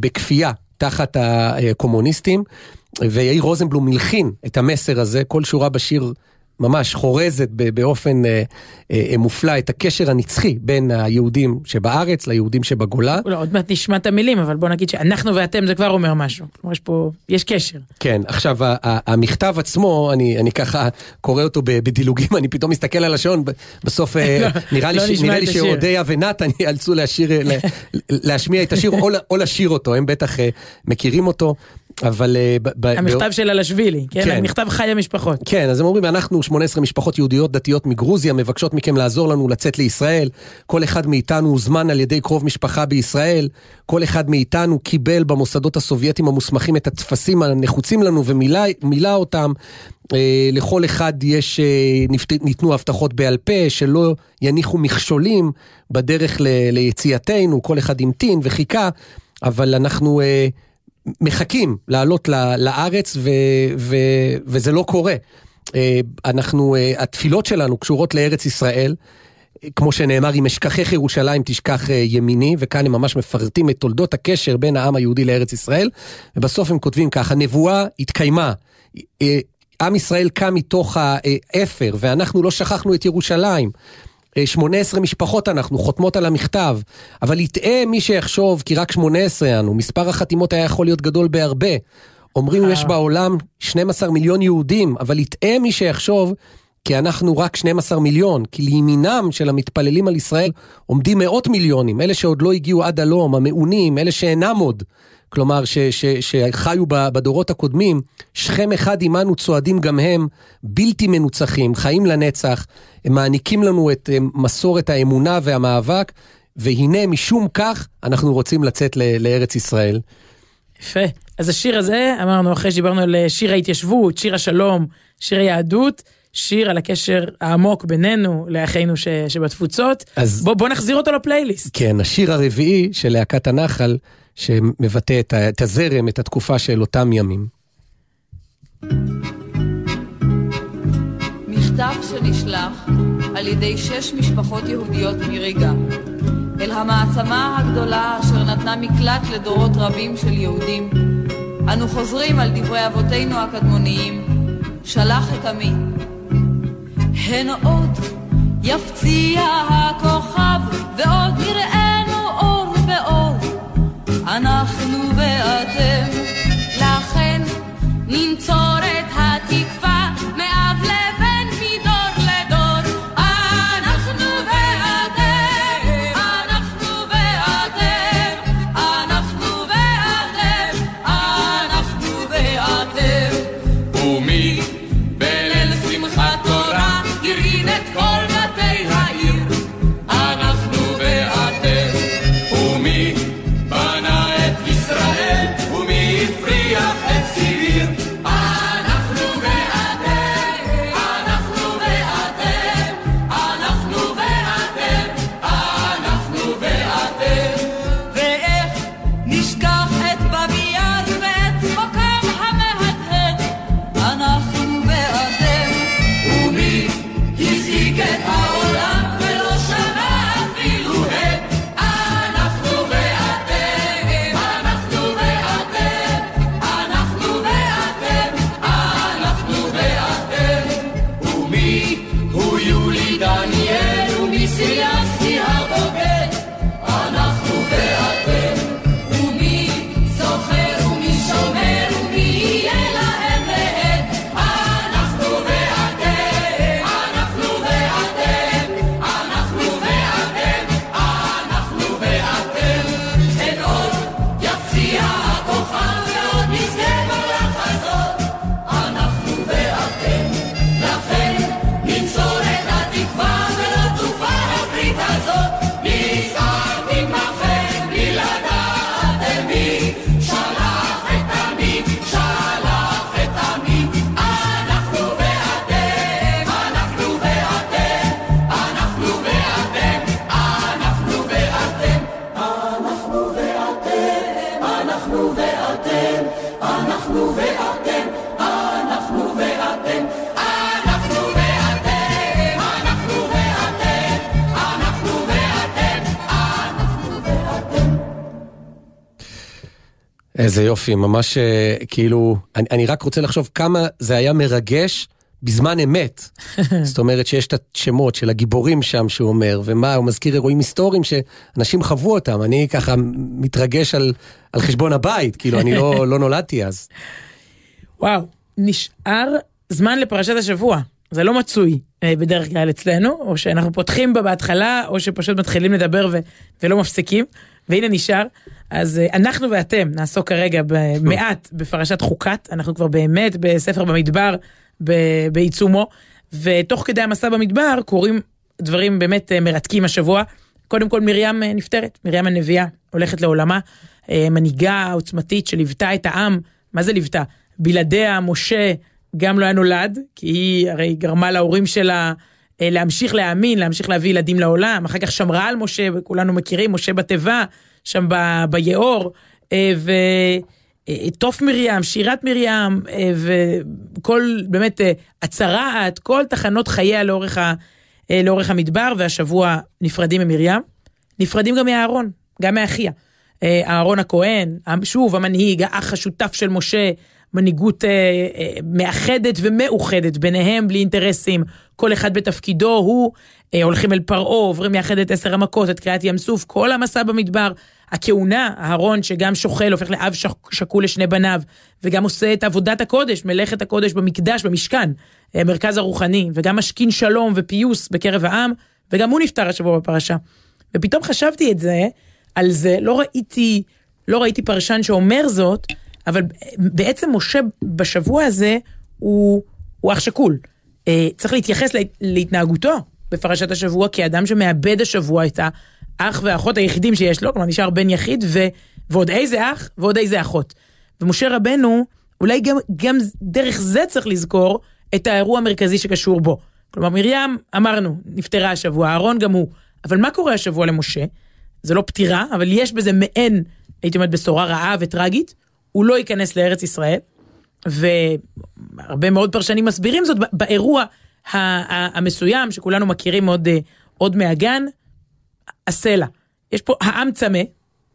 בכפייה תחת הקומוניסטים. ויאיר רוזנבלום מלחין את המסר הזה, כל שורה בשיר ממש חורזת באופן אה, אה, מופלא את הקשר הנצחי בין היהודים שבארץ ליהודים שבגולה. לא, עוד מעט נשמע את המילים, אבל בוא נגיד שאנחנו ואתם זה כבר אומר משהו. כלומר, יש פה, יש קשר. כן, עכשיו, המכתב עצמו, אני, אני ככה קורא אותו בדילוגים, [LAUGHS] אני פתאום מסתכל על השעון, בסוף אה, [LAUGHS] לא, נראה לי, לא נראה לי שאודיה ונתן [LAUGHS] יאלצו להשמיע את השיר או, או לשיר אותו, הם בטח אה, מכירים אותו. אבל... אה, המכתב של אלשווילי, כן? כן? המכתב חי המשפחות. כן, אז הם אומרים, אנחנו 18 משפחות יהודיות דתיות מגרוזיה, מבקשות מכם לעזור לנו לצאת לישראל. כל אחד מאיתנו הוזמן על ידי קרוב משפחה בישראל. כל אחד מאיתנו קיבל במוסדות הסובייטיים המוסמכים את הטפסים הנחוצים לנו ומילא אותם. אה, לכל אחד יש, אה, ניתנו הבטחות בעל פה שלא יניחו מכשולים בדרך ליציאתנו, כל אחד המתין וחיכה, אבל אנחנו... מחכים לעלות לארץ ו, ו, וזה לא קורה. אה, אנחנו, אה, התפילות שלנו קשורות לארץ ישראל. כמו שנאמר, אם אשכחך ירושלים תשכח אה, ימיני, וכאן הם ממש מפרטים את תולדות הקשר בין העם היהודי לארץ ישראל, ובסוף הם כותבים ככה, נבואה התקיימה, עם ישראל קם מתוך האפר, ואנחנו לא שכחנו את ירושלים. 18 אה, משפחות אנחנו, חותמות על המכתב, אבל יטעה מי שיחשוב כי רק 18 אנו, מספר החתימות היה יכול להיות גדול בהרבה. אומרים יש בעולם 12 מיליון יהודים, אבל יטעה מי שיחשוב כי אנחנו רק 12 מיליון, כי לימינם של המתפללים על ישראל עומדים מאות מיליונים, אלה שעוד לא הגיעו עד הלום, המעונים, אלה שאינם עוד. כלומר, ש, ש, שחיו בדורות הקודמים, שכם אחד עמנו צועדים גם הם, בלתי מנוצחים, חיים לנצח, הם מעניקים לנו את אה, מסורת האמונה והמאבק, והנה משום כך אנחנו רוצים לצאת לארץ ישראל. יפה. אז השיר הזה, אמרנו אחרי שדיברנו על אה, שיר ההתיישבות, שיר השלום, שיר היהדות, שיר על הקשר העמוק בינינו לאחינו ש, שבתפוצות. אז- בוא, בוא נחזיר אותו לפלייליסט. כן, השיר הרביעי של להקת הנחל, שמבטא את ה- את הזרם, את התקופה של אותם ימים. מכתב שנשלח על ידי שש משפחות יהודיות מריגה אל המעצמה הגדולה אשר נתנה מקלט לדורות רבים של יהודים. אנו חוזרים על דברי אבותינו הקדמוניים, שלח את עמי. הן עוד יפציע הכוכב ועוד באור אנחנו ואתם לכן ננצור איזה יופי, ממש אה, כאילו, אני, אני רק רוצה לחשוב כמה זה היה מרגש בזמן אמת. [LAUGHS] זאת אומרת שיש את השמות של הגיבורים שם שהוא אומר, ומה, הוא מזכיר אירועים היסטוריים שאנשים חוו אותם, אני ככה מתרגש על, על חשבון הבית, כאילו אני לא, [LAUGHS] לא נולדתי אז. וואו, נשאר זמן לפרשת השבוע. זה לא מצוי אה, בדרך כלל אצלנו, או שאנחנו פותחים בה בהתחלה, או שפשוט מתחילים לדבר ו- ולא מפסיקים, והנה נשאר. אז אה, אנחנו ואתם נעסוק כרגע במעט בפרשת חוקת, אנחנו כבר באמת בספר במדבר ב- בעיצומו, ותוך כדי המסע במדבר קורים דברים באמת אה, מרתקים השבוע. קודם כל מרים אה, נפטרת, מרים הנביאה הולכת לעולמה, מנהיגה עוצמתית שליוותה את העם, מה זה ליוותה? בלעדיה משה גם לא היה נולד, כי היא הרי גרמה להורים שלה להמשיך להאמין, להמשיך להביא ילדים לעולם, אחר כך שמרה על משה, וכולנו מכירים, משה בתיבה, שם ב- ביאור, אה, ותוף מרים, שירת מרים, אה, וכל באמת אה, הצרעת, כל תחנות חייה לאורך, ה, אה, לאורך המדבר, והשבוע נפרדים ממרים, נפרדים גם מאהרון, גם מאחיה. אה, אהרון הכהן, שוב המנהיג, האח השותף של משה, מנהיגות אה, אה, מאחדת ומאוחדת ביניהם בלי אינטרסים, כל אחד בתפקידו, הוא אה, הולכים אל פרעה, עוברים יחד את עשר המכות, את קריעת ים סוף, כל המסע במדבר, הכהונה, אהרון שגם שוחל, הופך לאב שקול לשני בניו, וגם עושה את עבודת הקודש, מלאכת הקודש במקדש, במשכן, אה, המרכז הרוחני, וגם משכין שלום ופיוס בקרב העם, וגם הוא נפטר השבוע בפרשה. ופתאום חשבתי את זה, על זה, לא ראיתי, לא ראיתי פרשן שאומר זאת, אבל בעצם משה בשבוע הזה הוא, הוא אח שכול. אה, צריך להתייחס לה- להתנהגותו בפרשת השבוע כאדם שמאבד השבוע את האח והאחות היחידים שיש לו, כלומר נשאר בן יחיד ו, ועוד איזה אח ועוד איזה אחות. ומשה רבנו, אולי גם, גם דרך זה צריך לזכור את האירוע המרכזי שקשור בו. כלומר, מרים, אמרנו, נפטרה השבוע, אהרון גם הוא. אבל מה קורה השבוע למשה? זה לא פטירה, אבל יש בזה מעין, הייתי אומרת, בשורה רעה וטרגית. הוא לא ייכנס לארץ ישראל, והרבה מאוד פרשנים מסבירים זאת באירוע המסוים שכולנו מכירים עוד, אה, עוד מהגן, הסלע. יש פה העם צמא,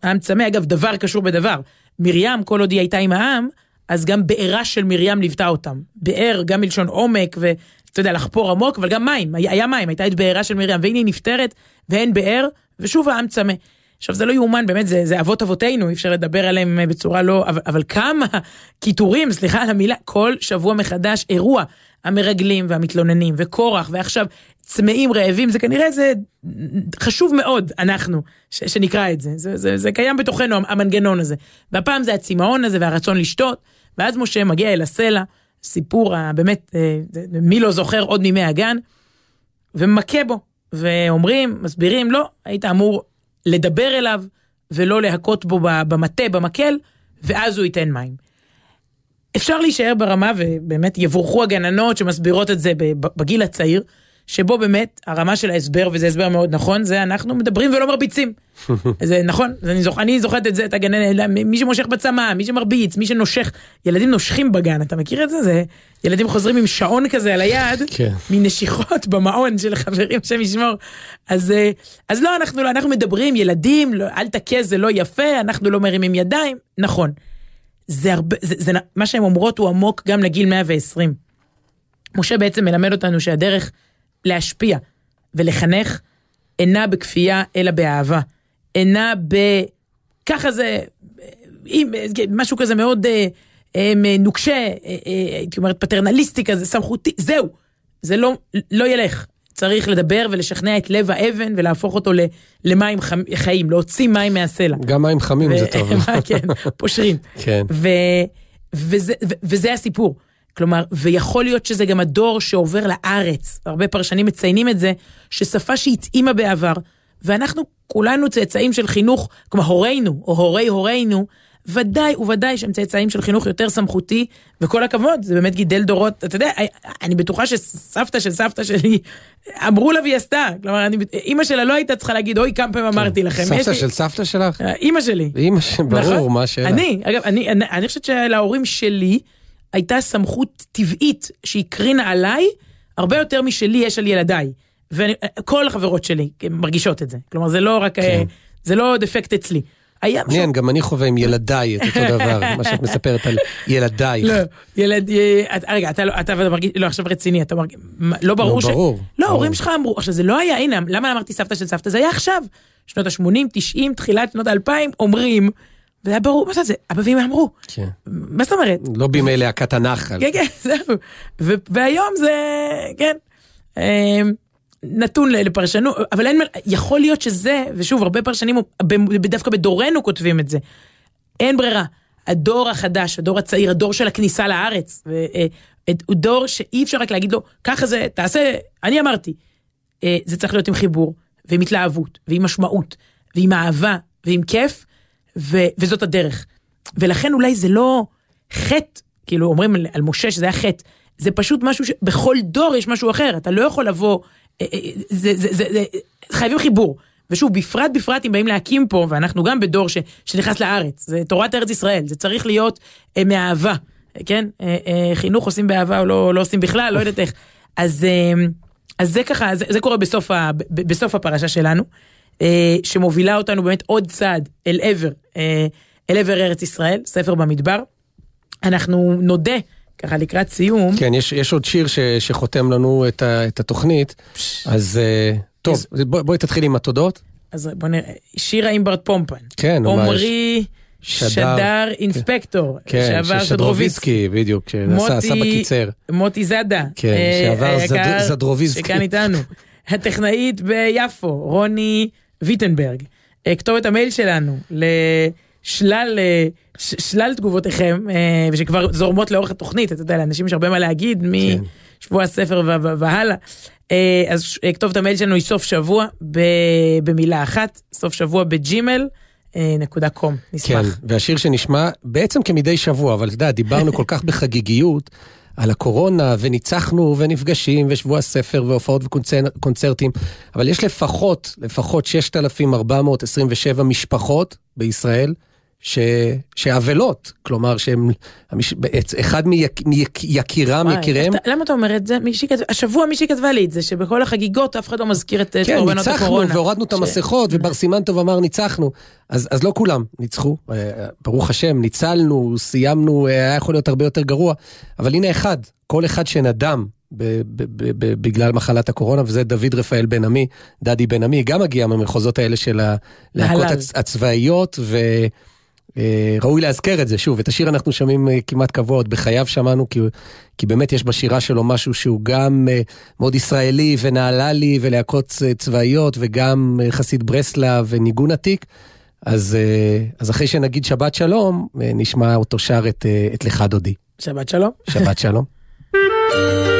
העם צמא, אגב, דבר קשור בדבר. מרים, כל עוד היא הייתה עם העם, אז גם בעירה של מרים ליוותה אותם. באר, גם מלשון עומק, ואתה יודע, לחפור עמוק, אבל גם מים, היה, היה מים, הייתה את בעירה של מרים, והנה היא נפטרת, ואין באר, ושוב העם צמא. עכשיו זה לא יאומן, באמת, זה, זה אבות אבותינו, אי אפשר לדבר עליהם בצורה לא... אבל, אבל כמה קיטורים, סליחה על המילה, כל שבוע מחדש אירוע. המרגלים והמתלוננים, וקורח, ועכשיו צמאים רעבים, זה כנראה זה חשוב מאוד, אנחנו, ש, שנקרא את זה. זה, זה. זה קיים בתוכנו, המנגנון הזה. והפעם זה הצמאון הזה והרצון לשתות, ואז משה מגיע אל הסלע, סיפור באמת, אה, מי לא זוכר עוד מימי הגן, ומכה בו, ואומרים, מסבירים, לא, היית אמור לדבר אליו, ולא להכות בו במטה, במקל, ואז הוא ייתן מים. אפשר להישאר ברמה, ובאמת יבורכו הגננות שמסבירות את זה בגיל הצעיר, שבו באמת הרמה של ההסבר, וזה הסבר מאוד נכון, זה אנחנו מדברים ולא מרביצים. [LAUGHS] זה נכון, אני, זוכ, אני זוכרת את זה, את הגננת, מי שמושך בצמא, מי שמרביץ, מי שנושך, ילדים נושכים בגן, אתה מכיר את זה? זה ילדים חוזרים עם שעון כזה על היד, כן. מנשיכות במעון של חברים, השם ישמור. אז, אה, אז לא, אנחנו לא, אנחנו מדברים, ילדים, לא, אל תכה, זה לא יפה, אנחנו לא מרימים ידיים, נכון. זה הרבה, זה, זה, מה שהן אומרות הוא עמוק גם לגיל 120. משה בעצם מלמד אותנו שהדרך להשפיע ולחנך אינה בכפייה אלא באהבה. אינה ב... ככה זה, עם, משהו כזה מאוד אה, אה, נוקשה, אה, אה, הייתי אומרת פטרנליסטי כזה, סמכותי, זהו. זה לא, לא ילך. צריך לדבר ולשכנע את לב האבן ולהפוך אותו למים חיים, להוציא מים מהסלע. גם מים חמים ו- זה טוב. [LAUGHS] כן, פושרים. כן. ו- וזה, ו- וזה הסיפור. כלומר, ויכול להיות שזה גם הדור שעובר לארץ, הרבה פרשנים מציינים את זה, ששפה שהתאימה בעבר, ואנחנו כולנו צאצאים של חינוך, כמו הורינו, או הורי הורינו, ודאי וודאי שהם צאצאים של חינוך יותר סמכותי, וכל הכבוד, זה באמת גידל דורות, אתה יודע, אני בטוחה שסבתא של סבתא שלי, אמרו לה והיא עשתה, כלומר, אני, אימא שלה לא הייתה צריכה להגיד, אוי, כמה פעמים אמרתי לכם. סבתא של סבתא שלך? אה, אימא שלי. אימא שלי, ברור, נכון? מה השאלה? אני, אגב, אני, אני, אני חושבת שלהורים שלי הייתה סמכות טבעית שהקרינה עליי, הרבה יותר משלי יש על ילדיי. וכל החברות שלי מרגישות את זה. כלומר, זה לא רק, אה, כן. זה לא דפקט אצלי. היה משהו... מעניין, גם אני חווה עם ילדיי את אותו דבר, מה שאת מספרת על ילדייך. לא, ילד... אה, רגע, אתה לא, מרגיש, לא, עכשיו רציני, אתה מרגיש, לא ברור ש... לא, ברור. לא, ההורים שלך אמרו, עכשיו זה לא היה, הנה, למה אמרתי סבתא של סבתא? זה היה עכשיו. שנות ה-80, 90, תחילת שנות ה-2000, אומרים, וזה היה ברור, מה זה, אבא ואמא אמרו. כן. מה זאת אומרת? לא בימי להקת הנחל. כן, כן, זהו. והיום זה, כן. נתון לפרשנות, אבל אין, יכול להיות שזה, ושוב, הרבה פרשנים דווקא בדורנו כותבים את זה. אין ברירה. הדור החדש, הדור הצעיר, הדור של הכניסה לארץ, אה, הוא דור שאי אפשר רק להגיד לו, ככה זה, תעשה, אני אמרתי. אה, זה צריך להיות עם חיבור, ועם התלהבות, ועם משמעות, ועם אהבה, ועם כיף, ו, וזאת הדרך. ולכן אולי זה לא חטא, כאילו אומרים על, על משה שזה היה חטא, זה פשוט משהו שבכל דור יש משהו אחר, אתה לא יכול לבוא זה, זה, זה, זה, חייבים חיבור. ושוב, בפרט בפרט אם באים להקים פה, ואנחנו גם בדור ש, שנכנס לארץ, זה תורת ארץ ישראל, זה צריך להיות אה, מאהבה, כן? אה, אה, חינוך עושים באהבה או לא, לא עושים בכלל, לא יודעת איך. אז, אה, אז זה ככה, זה, זה קורה בסוף, ה, בסוף הפרשה שלנו, אה, שמובילה אותנו באמת עוד צעד אל עבר, אה, אל עבר ארץ ישראל, ספר במדבר. אנחנו נודה ככה לקראת סיום. כן, יש, יש עוד שיר ש, שחותם לנו את, ה, את התוכנית, אז uh, טוב, אז... בוא, בואי תתחיל עם התודות. אז בוא נראה, שירה אימברט פומפן. כן. עמרי שדר, שדר אינספקטור, כן, שעבר שדרוביסקי, בדיוק, שעשה בקיצר. מוטי זאדה. כן, אה, שעבר זד, זדרוביסקי. שכאן איתנו. [LAUGHS] הטכנאית ביפו, רוני ויטנברג. אה, כתובת המייל שלנו, לשלל... שלל תגובותיכם, אה, ושכבר זורמות לאורך התוכנית, אתה יודע, לאנשים יש הרבה מה להגיד משבוע הספר והלאה. אה, אז אה, כתוב את המייל שלנו היא סוף שבוע במילה אחת, סוף שבוע בג'ימל. נקודה קום, נשמח. כן, והשיר שנשמע בעצם כמדי שבוע, אבל אתה יודע, דיברנו כל כך בחגיגיות, על הקורונה, וניצחנו, ונפגשים, ושבוע ספר, והופעות וקונצרטים, אבל יש לפחות, לפחות 6,427 משפחות בישראל ש... שאבלות, כלומר שהם, המש... אחד מיקירם, וואי, יקיריהם. אתה- למה אתה אומר את זה? מישהי כתבה, השבוע מישהי כתבה לי את זה, שבכל החגיגות אף אחד לא מזכיר את את כן, קורבנות ניצחנו הקורונה. והורדנו את ש- המסכות, ובר סימנטוב אמר ניצחנו. אז, אז לא כולם ניצחו, אה, ברוך השם, ניצלנו, סיימנו, אה, היה יכול להיות הרבה יותר גרוע, אבל הנה אחד, כל אחד שנדם בגלל מחלת הקורונה, וזה דוד רפאל בן עמי, דדי בן עמי, גם מגיע מהמחוזות האלה של הלהקות הצבאיות, ו... אה, ראוי להזכר את זה, שוב, את השיר אנחנו שומעים אה, כמעט קבוע, עוד בחייו שמענו, כי, כי באמת יש בשירה שלו משהו שהוא גם אה, מאוד ישראלי ונהללי ולהקות אה, צבאיות וגם חסיד ברסלב וניגון עתיק. אז, אז אחרי שנגיד שבת שלום, נשמע אותו שר את, את לך דודי. שבת שלום. שבת שלום. [LAUGHS]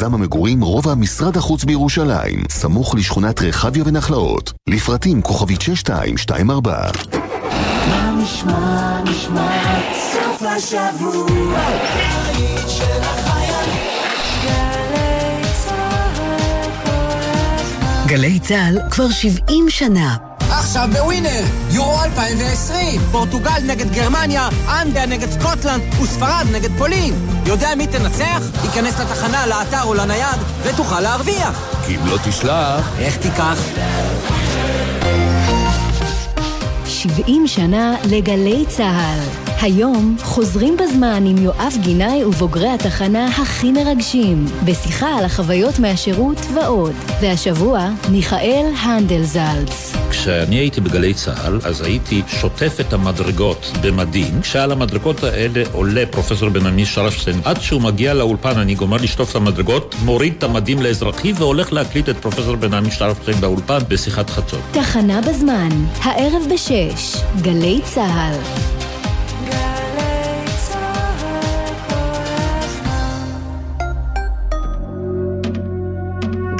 מיזם המגורים רובע משרד החוץ בירושלים, סמוך לשכונת רחביה ונחלאות. לפרטים כוכבית 6224 מה נשמע, נשמע, סוף השבוע. גלי צה"ל כבר 70 שנה. עכשיו בווינר, יורו 2020, פורטוגל נגד גרמניה, אנגליה נגד סקוטלנד וספרד נגד פולין. יודע מי תנצח? ייכנס לתחנה, לאתר או לנייד ותוכל להרוויח. כי אם לא תשלח... איך תיקח? 70 שנה לגלי צה"ל. היום חוזרים בזמן עם יואב גינאי ובוגרי התחנה הכי מרגשים, בשיחה על החוויות מהשירות ועוד. והשבוע, מיכאל הנדלזלץ. כשאני הייתי בגלי צה"ל, אז הייתי שוטף את המדרגות במדים. כשעל המדרגות האלה עולה פרופסור בן עמי שרפשטיין, עד שהוא מגיע לאולפן, אני גומר לשטוף את המדרגות, מוריד את המדים לאזרחי והולך להקליט את פרופסור בן עמי שרפשטיין באולפן בשיחת חצות. תחנה בזמן, הערב בשש, גלי צה"ל.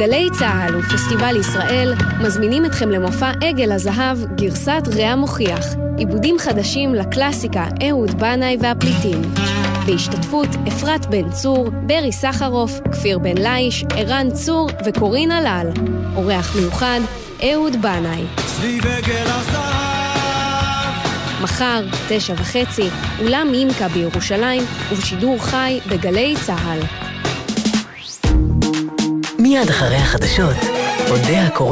גלי צה"ל ופסטיבל ישראל מזמינים אתכם למופע עגל הזהב גרסת רע מוכיח, עיבודים חדשים לקלאסיקה אהוד בנאי והפליטים. בהשתתפות אפרת בן צור, ברי סחרוף, כפיר בן ליש, ערן צור וקורין הלל. אורח מיוחד, אהוד בנאי. סביב עגל הזהב. מחר, תשע וחצי, אולם ימקה בירושלים, ובשידור חי בגלי צה"ל. מיד אחרי החדשות, אודה הקורא